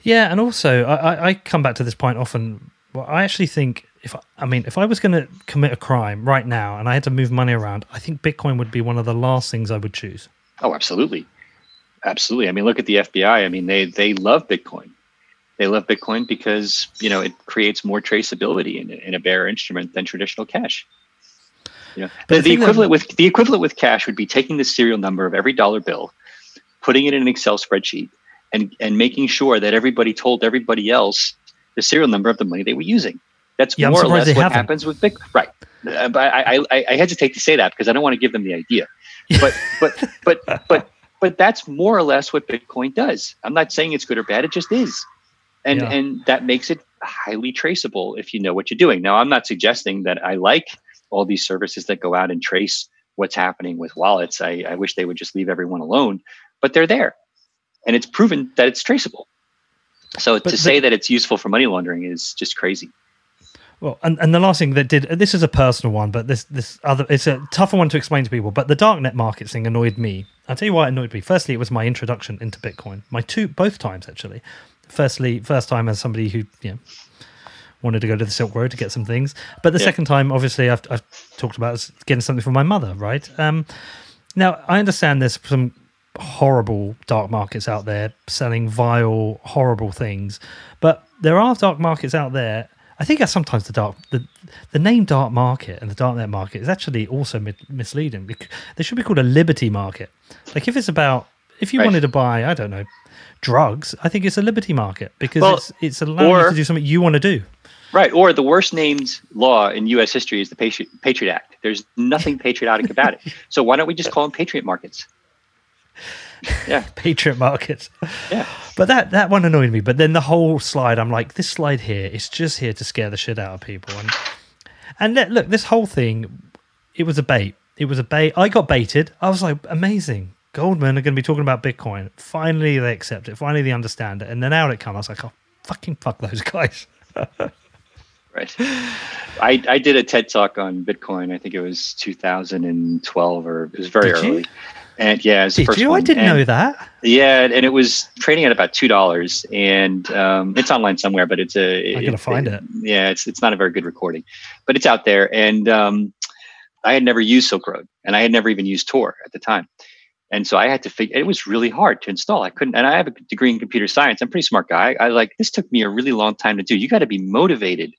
Yeah, and also I, I come back to this point often. Well, I actually think if I mean if I was going to commit a crime right now and I had to move money around, I think Bitcoin would be one of the last things I would choose. Oh, absolutely. Absolutely. I mean, look at the FBI. I mean, they they love Bitcoin. They love Bitcoin because you know it creates more traceability in, in a bearer instrument than traditional cash. You know, the, the equivalent that... with the equivalent with cash would be taking the serial number of every dollar bill, putting it in an Excel spreadsheet, and and making sure that everybody told everybody else the serial number of the money they were using. That's yeah, more or less what haven't. happens with Bitcoin. Right. Uh, but I, I, I hesitate to say that because I don't want to give them the idea. But but but but but that's more or less what Bitcoin does. I'm not saying it's good or bad; it just is, and yeah. and that makes it highly traceable if you know what you're doing. Now, I'm not suggesting that I like all these services that go out and trace what's happening with wallets. I, I wish they would just leave everyone alone, but they're there, and it's proven that it's traceable. So but, to say that it's useful for money laundering is just crazy. Well, and, and the last thing that did this is a personal one, but this this other it's a tougher one to explain to people. But the darknet market thing annoyed me. I'll tell you why it annoyed me. Firstly, it was my introduction into Bitcoin. My two both times actually. Firstly, first time as somebody who you know wanted to go to the Silk Road to get some things, but the yeah. second time, obviously, I've, I've talked about getting something for my mother. Right um, now, I understand there's some horrible dark markets out there selling vile, horrible things, but there are dark markets out there I think sometimes the dark the the name dark market and the darknet market is actually also mid- misleading. They should be called a liberty market. Like if it's about if you right. wanted to buy, I don't know, drugs, I think it's a liberty market because well, it's it's allowing or, you to do something you want to do. Right. Or the worst named law in U.S. history is the Patriot, Patriot Act. There's nothing patriotic about it. (laughs) So why don't we just call them Patriot markets? yeah, (laughs) Patriot markets. Yeah, but that that one annoyed me. But then the whole slide, I'm like, this slide here is just here to scare the shit out of people. And and look, this whole thing, it was a bait. It was a bait. I got baited. I was like, amazing. Goldman are going to be talking about Bitcoin. Finally, they accept it. Finally, they understand it. And then out it comes. I was like, oh, fucking fuck those (laughs) guys. right. I, I did a TED talk on Bitcoin. I think it was 2012 or it was very did early. You? And yeah, it's Did first you? One. I didn't and, know that. Yeah, and it was trading at about two dollars, and um, it's online somewhere. But it's a. I'm gonna find it, it, Yeah, it's it's not a very good recording, but it's out there. And um, I had never used Silk Road, and I had never even used Tor at the time, and so I had to figure. It was really hard to install. I couldn't, and I have a degree in computer science. I'm a pretty smart guy. I like this took me a really long time to do. You got to be motivated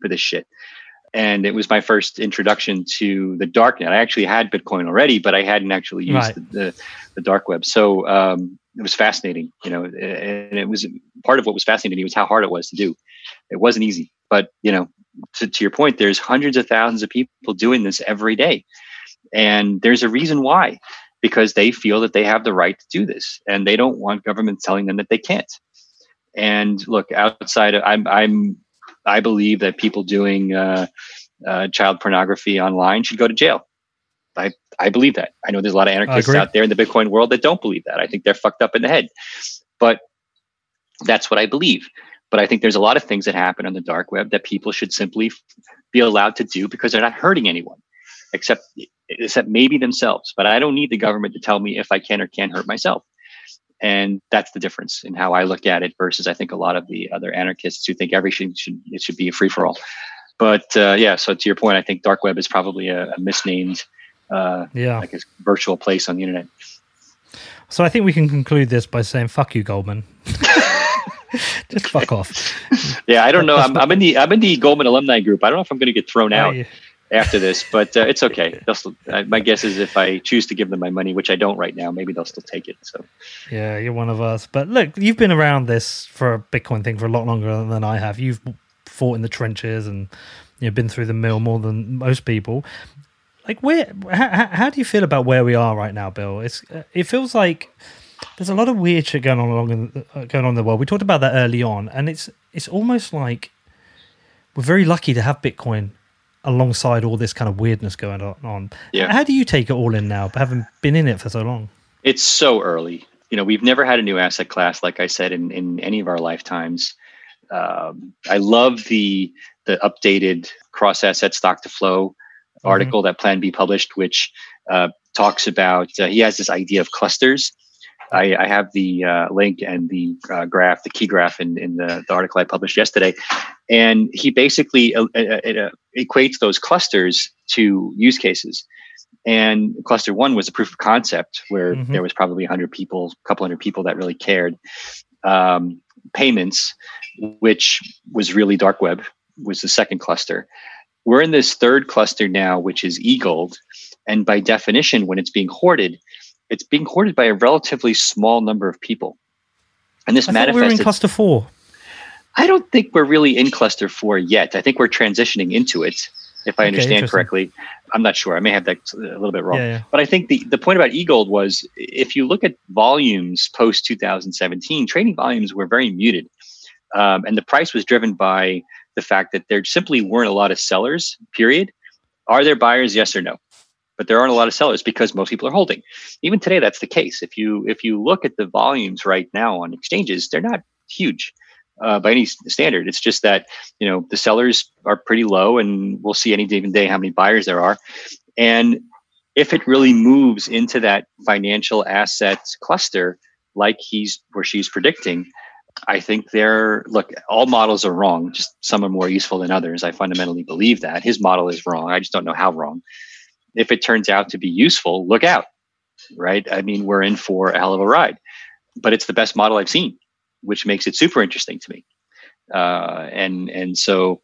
for this shit. And it was my first introduction to the darknet. I actually had Bitcoin already, but I hadn't actually used right. the, the, the, dark web. So um, it was fascinating, you know, and it was part of what was fascinating to me was how hard it was to do. It wasn't easy, but you know, to, to your point, there's hundreds of thousands of people doing this every day. And there's a reason why, because they feel that they have the right to do this and they don't want government telling them that they can't. And look, outside of, I'm, I'm, I believe that people doing uh, uh, child pornography online should go to jail. I, I believe that. I know there's a lot of anarchists out there in the Bitcoin world that don't believe that. I think they're fucked up in the head. But that's what I believe. But I think there's a lot of things that happen on the dark web that people should simply be allowed to do because they're not hurting anyone, except except maybe themselves. But I don't need the government to tell me if I can or can't hurt myself. And that's the difference in how I look at it versus I think a lot of the other anarchists who think everything should it should be a free for all. But uh, yeah, so to your point, I think dark web is probably a, a misnamed uh, yeah like a virtual place on the internet. So I think we can conclude this by saying "fuck you, Goldman." (laughs) Just fuck off. (laughs) Yeah, I don't know. I'm, I'm, in the I'm in the Goldman alumni group. I don't know if I'm going to get thrown out after this, but uh, it's okay. Still, my guess is if I choose to give them my money, which I don't right now, maybe they'll still take it. So, yeah, you're one of us. But look, you've been around this for a Bitcoin thing for a lot longer than I have. You've fought in the trenches and you've been through the mill more than most people. Like, where? How, how do you feel about where we are right now, Bill? It's uh, it feels like there's a lot of weird shit going on along in, uh, going on in the world. We talked about that early on, and it's it's almost like we're very lucky to have Bitcoin alongside all this kind of weirdness going on. Yeah. How do you take it all in now, having been in it for so long? It's so early. You know, we've never had a new asset class, like I said, in, in any of our lifetimes. Um, I love the the updated cross asset stock to flow mm-hmm. article that Plan B published, which uh, talks about uh, he has this idea of clusters I, I have the uh, link and the uh, graph, the key graph in, in the, the, article I published yesterday. And he basically uh, uh, uh, equates those clusters to use cases. And cluster one was a proof of concept where mm-hmm. there was probably 100 people, a couple hundred people that really cared. Um, payments, which was really dark web, was the second cluster. We're in this third cluster now, which is e-gold. And by definition, when it's being hoarded, it's being hoarded by a relatively small number of people. And this I manifests. We're in cluster four. I don't think we're really in cluster four yet. I think we're transitioning into it, if I okay, understand correctly. I'm not sure. I may have that a little bit wrong. Yeah, yeah. But I think the, the point about eGold was if you look at volumes post 2017, trading volumes were very muted. Um, and the price was driven by the fact that there simply weren't a lot of sellers, period. Are there buyers? Yes or no? But there aren't a lot of sellers because most people are holding. Even today, that's the case. If you if you look at the volumes right now on exchanges, they're not huge uh, by any standard. It's just that you know the sellers are pretty low, and we'll see any given day how many buyers there are. And if it really moves into that financial assets cluster, like he's or she's predicting, I think they're look, all models are wrong, just some are more useful than others. I fundamentally believe that. His model is wrong. I just don't know how wrong if it turns out to be useful, look out, right? I mean, we're in for a hell of a ride, but it's the best model I've seen, which makes it super interesting to me. Uh, and and so,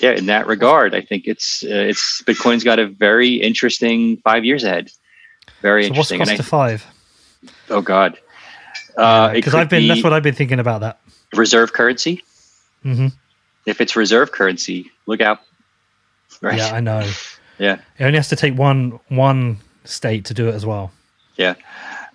yeah, in that regard, I think it's uh, it's Bitcoin's got a very interesting five years ahead. Very so interesting. What's cost to five? Oh God, because uh, I've been be that's what I've been thinking about that reserve currency. Mm-hmm. If it's reserve currency, look out. Right? Yeah, I know. Yeah. It only has to take one one state to do it as well. Yeah.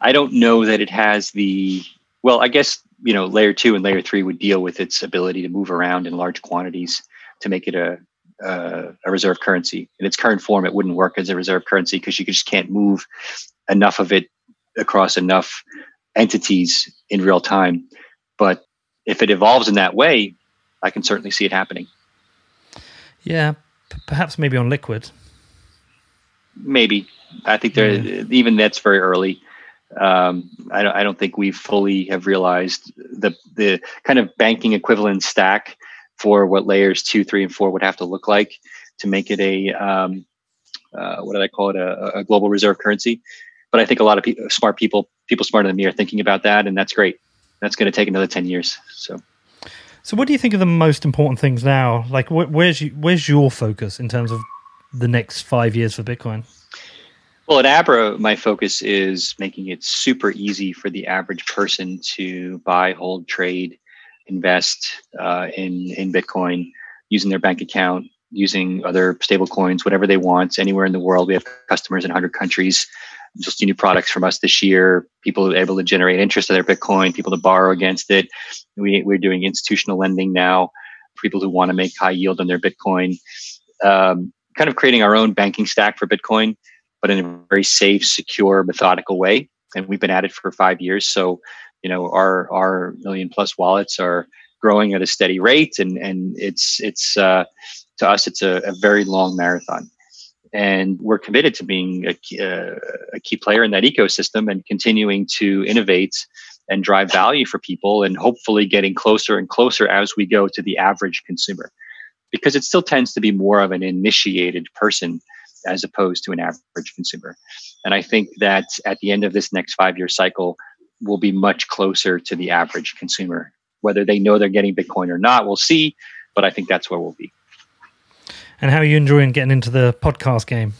I don't know that it has the well, I guess, you know, layer 2 and layer 3 would deal with its ability to move around in large quantities to make it a uh, a reserve currency. In its current form, it wouldn't work as a reserve currency because you just can't move enough of it across enough entities in real time. But if it evolves in that way, I can certainly see it happening. Yeah, p- perhaps maybe on liquid maybe. I think there even that's very early. Um, I don't I don't think we fully have realized the the kind of banking equivalent stack for what layers two, three, and four would have to look like to make it a um, uh, what did I call it a, a, global reserve currency. But I think a lot of people, smart people, people smarter than me, are thinking about that, and that's great. That's going to take another ten years. So. So, what do you think are the most important things now? Like, wh- where's you, where's your focus in terms of the next five years for Bitcoin? Well, at Abra, my focus is making it super easy for the average person to buy, hold, trade, invest uh, in in Bitcoin using their bank account, using other stable coins, whatever they want, anywhere in the world. We have customers in 100 countries. Just new products from us this year. People able to generate interest in their Bitcoin, people to borrow against it. We, we're doing institutional lending now people who want to make high yield on their Bitcoin. Um, kind of creating our own banking stack for Bitcoin, but in a very safe, secure, methodical way. And we've been at it for five years. So, you know, our our million plus wallets are growing at a steady rate, and and it's it's uh, to us it's a, a very long marathon and we're committed to being a, uh, a, key player in that ecosystem and continuing to innovate and drive value for people and hopefully getting closer and closer as we go to the average consumer because it still tends to be more of an initiated person as opposed to an average consumer and i think that at the end of this next five year cycle we'll be much closer to the average consumer whether they know they're getting bitcoin or not we'll see but i think that's where we'll be and how are you enjoying getting into the podcast game?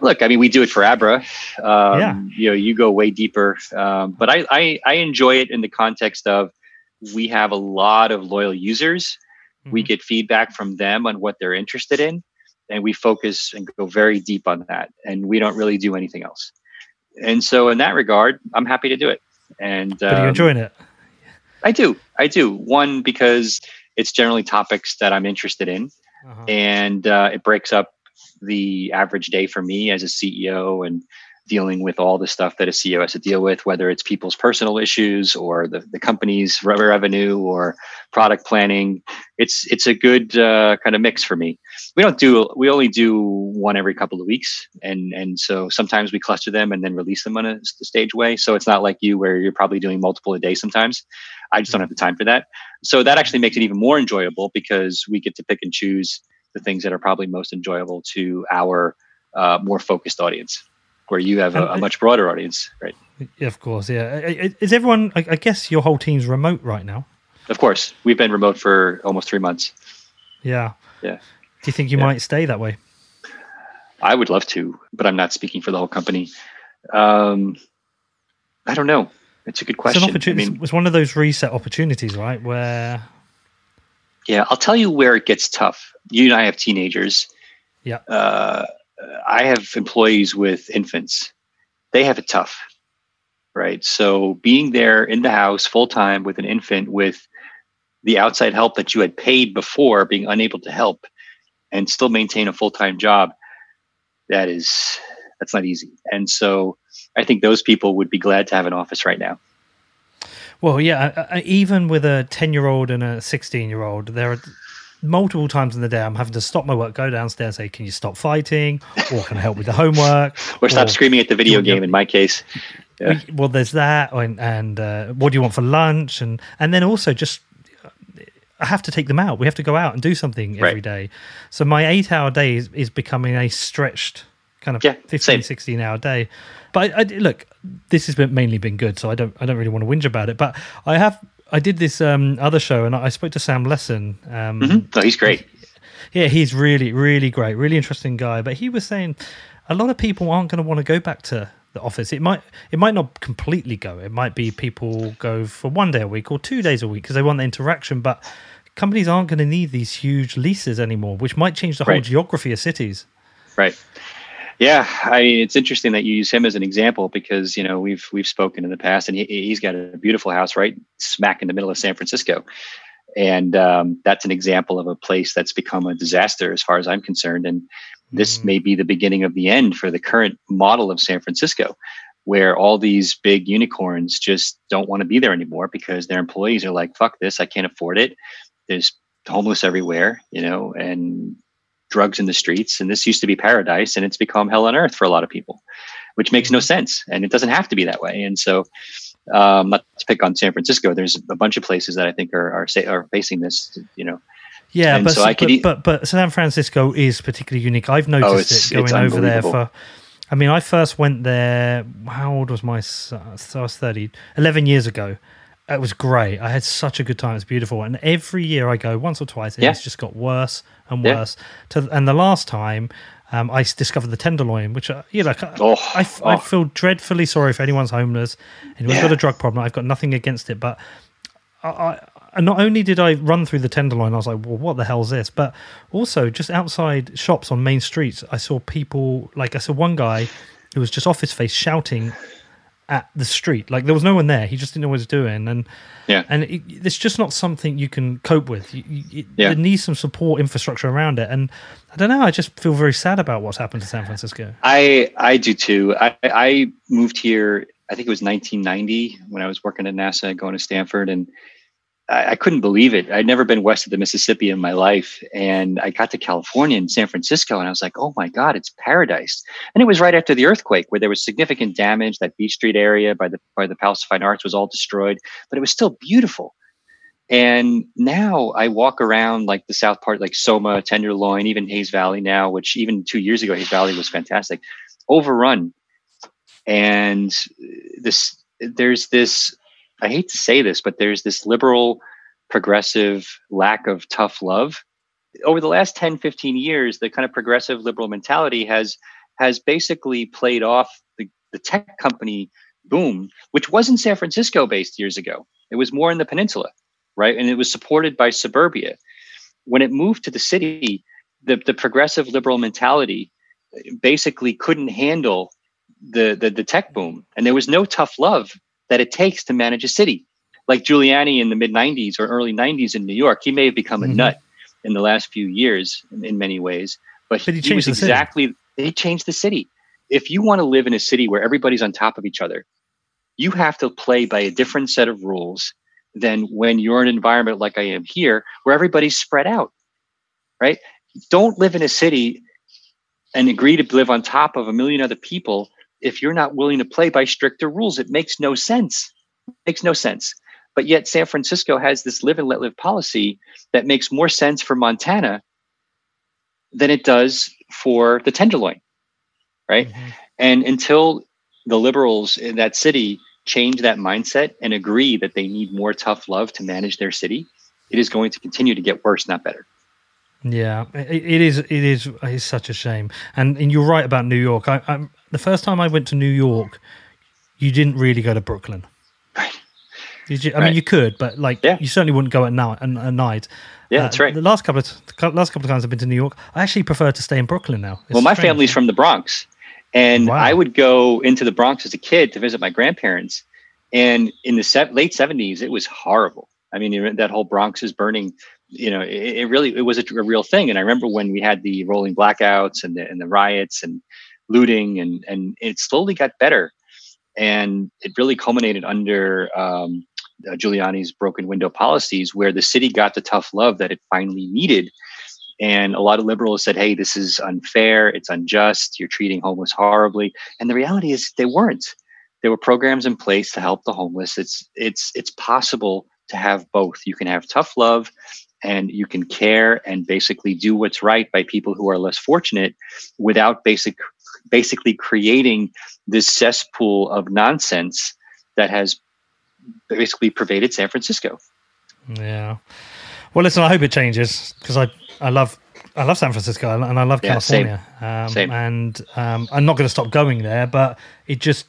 Look, I mean, we do it for Abra. Um, yeah. You know, you go way deeper, um, but I, I, I enjoy it in the context of we have a lot of loyal users. Mm-hmm. We get feedback from them on what they're interested in, and we focus and go very deep on that. And we don't really do anything else. And so, in that regard, I'm happy to do it. And but are you um, enjoying it? I do. I do. One because it's generally topics that I'm interested in uh-huh. and uh, it breaks up the average day for me as a CEO and dealing with all the stuff that a CEO has to deal with, whether it's people's personal issues or the, the company's revenue or product planning. It's it's a good uh, kind of mix for me. We don't do we only do one every couple of weeks, and and so sometimes we cluster them and then release them on a stage way. So it's not like you where you're probably doing multiple a day. Sometimes I just don't have the time for that. So that actually makes it even more enjoyable because we get to pick and choose the things that are probably most enjoyable to our uh, more focused audience, where you have a, a, much broader audience, right? Of course, yeah. Is everyone? I guess your whole team's remote right now. Of course, we've been remote for almost three months. Yeah. Yeah. Do you think you yeah. might stay that way? I would love to, but I'm not speaking for the whole company. Um, I don't know. It's a good question. It's, I mean, it's one of those reset opportunities, right? Where yeah, I'll tell you where it gets tough. You and I have teenagers. Yeah. Uh, Uh, I have employees with infants. They have it tough, right? So being there in the house full time with an infant with the outside help that you had paid before, being unable to help and still maintain a full time job, that is that's not easy. And so I think those people would be glad to have an office right now. Well, yeah, even with a 10 year old and a 16 year old, there are multiple times in the day I'm having to stop my work, go downstairs, say, Can you stop fighting? Or can I help with the homework? (laughs) or stop or, screaming at the video game, in my case. (laughs) Yeah. Well, there's that. And, and uh, what do you want for lunch? And, and then also just I have to take them out. We have to go out and do something every right. day. So my eight hour day is, is becoming a stretched kind of yeah, 15, same. 16 hour day. But I, I, look, this has been mainly been good, so I don't I don't really want to whinge about it. But I have I did this um, other show and I spoke to Sam Lessin. Um, mm-hmm. Oh, he's great. Yeah, he's really really great, really interesting guy. But he was saying a lot of people aren't going to want to go back to the office. It might it might not completely go. It might be people go for one day a week or two days a week because they want the interaction, but companies aren't going to need these huge leases anymore, which might change the whole right. geography of cities. Right. Yeah, I mean, it's interesting that you use him as an example because you know we've we've spoken in the past, and he, he's got a beautiful house right smack in the middle of San Francisco, and um, that's an example of a place that's become a disaster as far as I'm concerned. And this mm. may be the beginning of the end for the current model of San Francisco, where all these big unicorns just don't want to be there anymore because their employees are like, "Fuck this, I can't afford it." There's homeless everywhere, you know, and drugs in the streets. And this used to be paradise and it's become hell on earth for a lot of people, which makes no mm-hmm. sense. And it doesn't have to be that way. And so, um, not to pick on San Francisco, there's a bunch of places that I think are, are, are facing this, you know, yeah, but, so but, but, but San Francisco is particularly unique. I've noticed oh, it going over there for. I mean, I first went there. How old was my son? So I was 30, 11 years ago, It was great. I had such a good time. It's beautiful. And every year I go once or twice, and Yeah. it's just got worse and Yeah. worse. To and the last time, um, I discovered the tenderloin, which uh, you know, I, Oh, I, f- I oh. feel dreadfully sorry for anyone's homeless, anyone's Yeah. got a drug problem. I've got nothing against it, but I, I and not only did I run through the tenderloin, I was like, "Well, what the hell's this?" But also, just outside shops on main streets, I saw people. Like I saw one guy who was just off his face shouting at the street. Like there was no one there. He just didn't know what he was doing, and Yeah. and it, it's just not something you can cope with. You, you, Yeah. There needs some support infrastructure around it, and I don't know. I just feel very sad about what's happened to San Francisco. I I do too. I, I moved here. I think it was 1990 when I was working at NASA, going to Stanford, and I, I couldn't believe it. I'd never been west of the Mississippi in my life, and I got to California and San Francisco, and I was like, "Oh my God, it's paradise!" And it was right after the earthquake, where there was significant damage. That Beach Street area by the by the Palace of Fine Arts was all destroyed, but it was still beautiful. And now I walk around like the south part, like Soma, Tenderloin, even Hayes Valley now, which even two years ago, Hayes Valley was fantastic, overrun. And this, there's this, I hate to say this, but there's this liberal, progressive lack of tough love. Over the last 10, 15 years, the kind of progressive liberal mentality has has basically played off the, the tech company boom, which wasn't San Francisco based years ago. It was more in the peninsula right? And it was supported by suburbia. When it moved to the city, the, the progressive liberal mentality basically couldn't handle the, the the tech boom, and there was no tough love that it takes to manage a city. Like Giuliani in the mid '90s or early '90s in New York, he may have become a Mhm. nut in the last few years in, in many ways, but, But he he, changed was the city. exactly he changed the city. If you want to live in a city where everybody's on top of each other, you have to play by a different set of rules than when you're in an environment like I am here, where everybody's spread out, right? Don't live in a city and agree to live on top of a million other people if you're not willing to play by stricter rules. It makes no sense. It makes no sense. But yet, San Francisco has this live and let live policy that makes more sense for Montana than it does for the Tenderloin, right? Mhm. And until the liberals in that city change that mindset and agree that they need more tough love to manage their city, it is going to continue to get worse, not better. Yeah, it, it is. It is. It's such a shame. And and you're right about New York. I, I'm the first time I went to New York, you didn't really go to Brooklyn. Right. Did you? I mean, you could, but like, Yeah. you certainly wouldn't go at night. At, at night. Yeah, Uh, that's right. The last couple of the last couple of times I've been to New York, I actually prefer to stay in Brooklyn now. It's well, my strange. family's from the Bronx, and Wow. I would go into the Bronx as a kid to visit my grandparents. And in the se- late seventies, it was horrible. I mean, that whole Bronx is burning. You know, it, it really it was a, a real thing. And I remember when we had the rolling blackouts and the and the riots and looting, and and it slowly got better. And it really culminated under um, uh, Giuliani's broken window policies, where the city got the tough love that it finally needed. And a lot of liberals said, hey, this is unfair, it's unjust, you're treating homeless horribly. And the reality is they weren't. There were programs in place to help the homeless. It's it's it's possible to have both. You can have tough love and you can care and basically do what's right by people who are less fortunate without basic basically creating this cesspool of nonsense that has basically pervaded San Francisco. Yeah. Well, listen. I hope it changes because I I love I love San Francisco and I love Yeah, same. California. Um, Same. And um, I'm not going to stop going there, but it just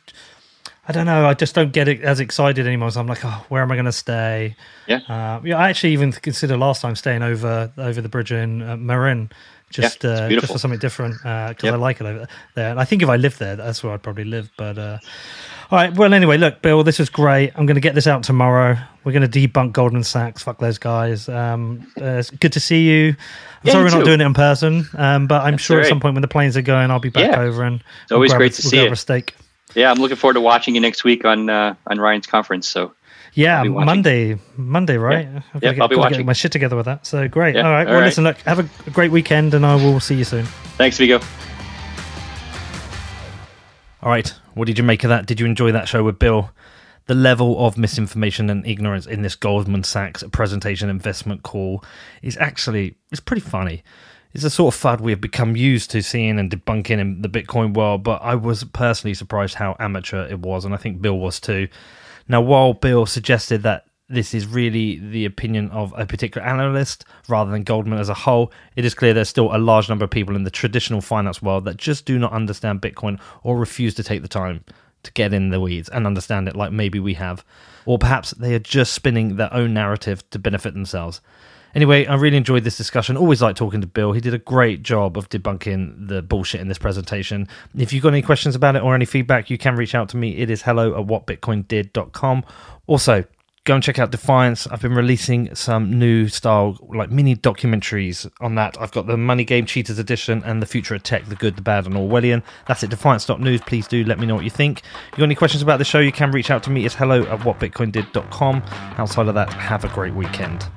I don't know. I just don't get it as excited anymore. So I'm like, oh, where am I going to stay? Yeah. Uh, yeah. I actually even considered last time staying over over the bridge in uh, Marin. Just, Yeah, uh, just for something different because Yep. I like it over there. And I think if I lived there, that's where I'd probably live. But uh, all right. Well, anyway, look, Bill, this was great. I'm going to get this out tomorrow. We're going to debunk Goldman Sachs. Fuck those guys. Um, uh, it's good to see you. I'm Yeah, sorry we're not doing it in person, um, but I'm That's sure at some point when the planes are going, I'll be back over and It's always we'll great a, to we'll see you. a steak. Yeah, I'm looking forward to watching you next week on uh, on Ryan's conference. So Yeah, I'll be watching. Monday, Monday, right? Yeah. I've Yeah, gotta get, I'll be gotta get watching. my shit together with that. So great. Yeah, all right. all well, right. listen, look, have a, a great weekend, and I will see you soon. thanks, Vigo. All right. What did you make of that? Did you enjoy that show with Bill? The level of misinformation and ignorance in this Goldman Sachs presentation investment call is actually it's pretty funny. It's a sort of fad we have become used to seeing and debunking in the Bitcoin world, but I was personally surprised how amateur it was, and I think Bill was too. Now, while Bill suggested that this is really the opinion of a particular analyst rather than Goldman as a whole. It is clear there's still a large number of people in the traditional finance world that just do not understand Bitcoin or refuse to take the time to get in the weeds and understand it like maybe we have. Or perhaps they are just spinning their own narrative to benefit themselves. Anyway, I really enjoyed this discussion. Always like talking to Bill. He did a great job of debunking the bullshit in this presentation. If you've got any questions about it or any feedback, you can reach out to me. It is hello at whatbitcoindid.com. Also, go and check out Defiance. I've been releasing some new style, like mini documentaries on that. I've got the Money Game Cheaters Edition and the Future of Tech, the Good, the Bad, and Orwellian. That's at defiance.news. Please do let me know what you think. you got any questions about the show, you can reach out to me. It's hello at whatbitcoindid.com. Outside of that, have a great weekend.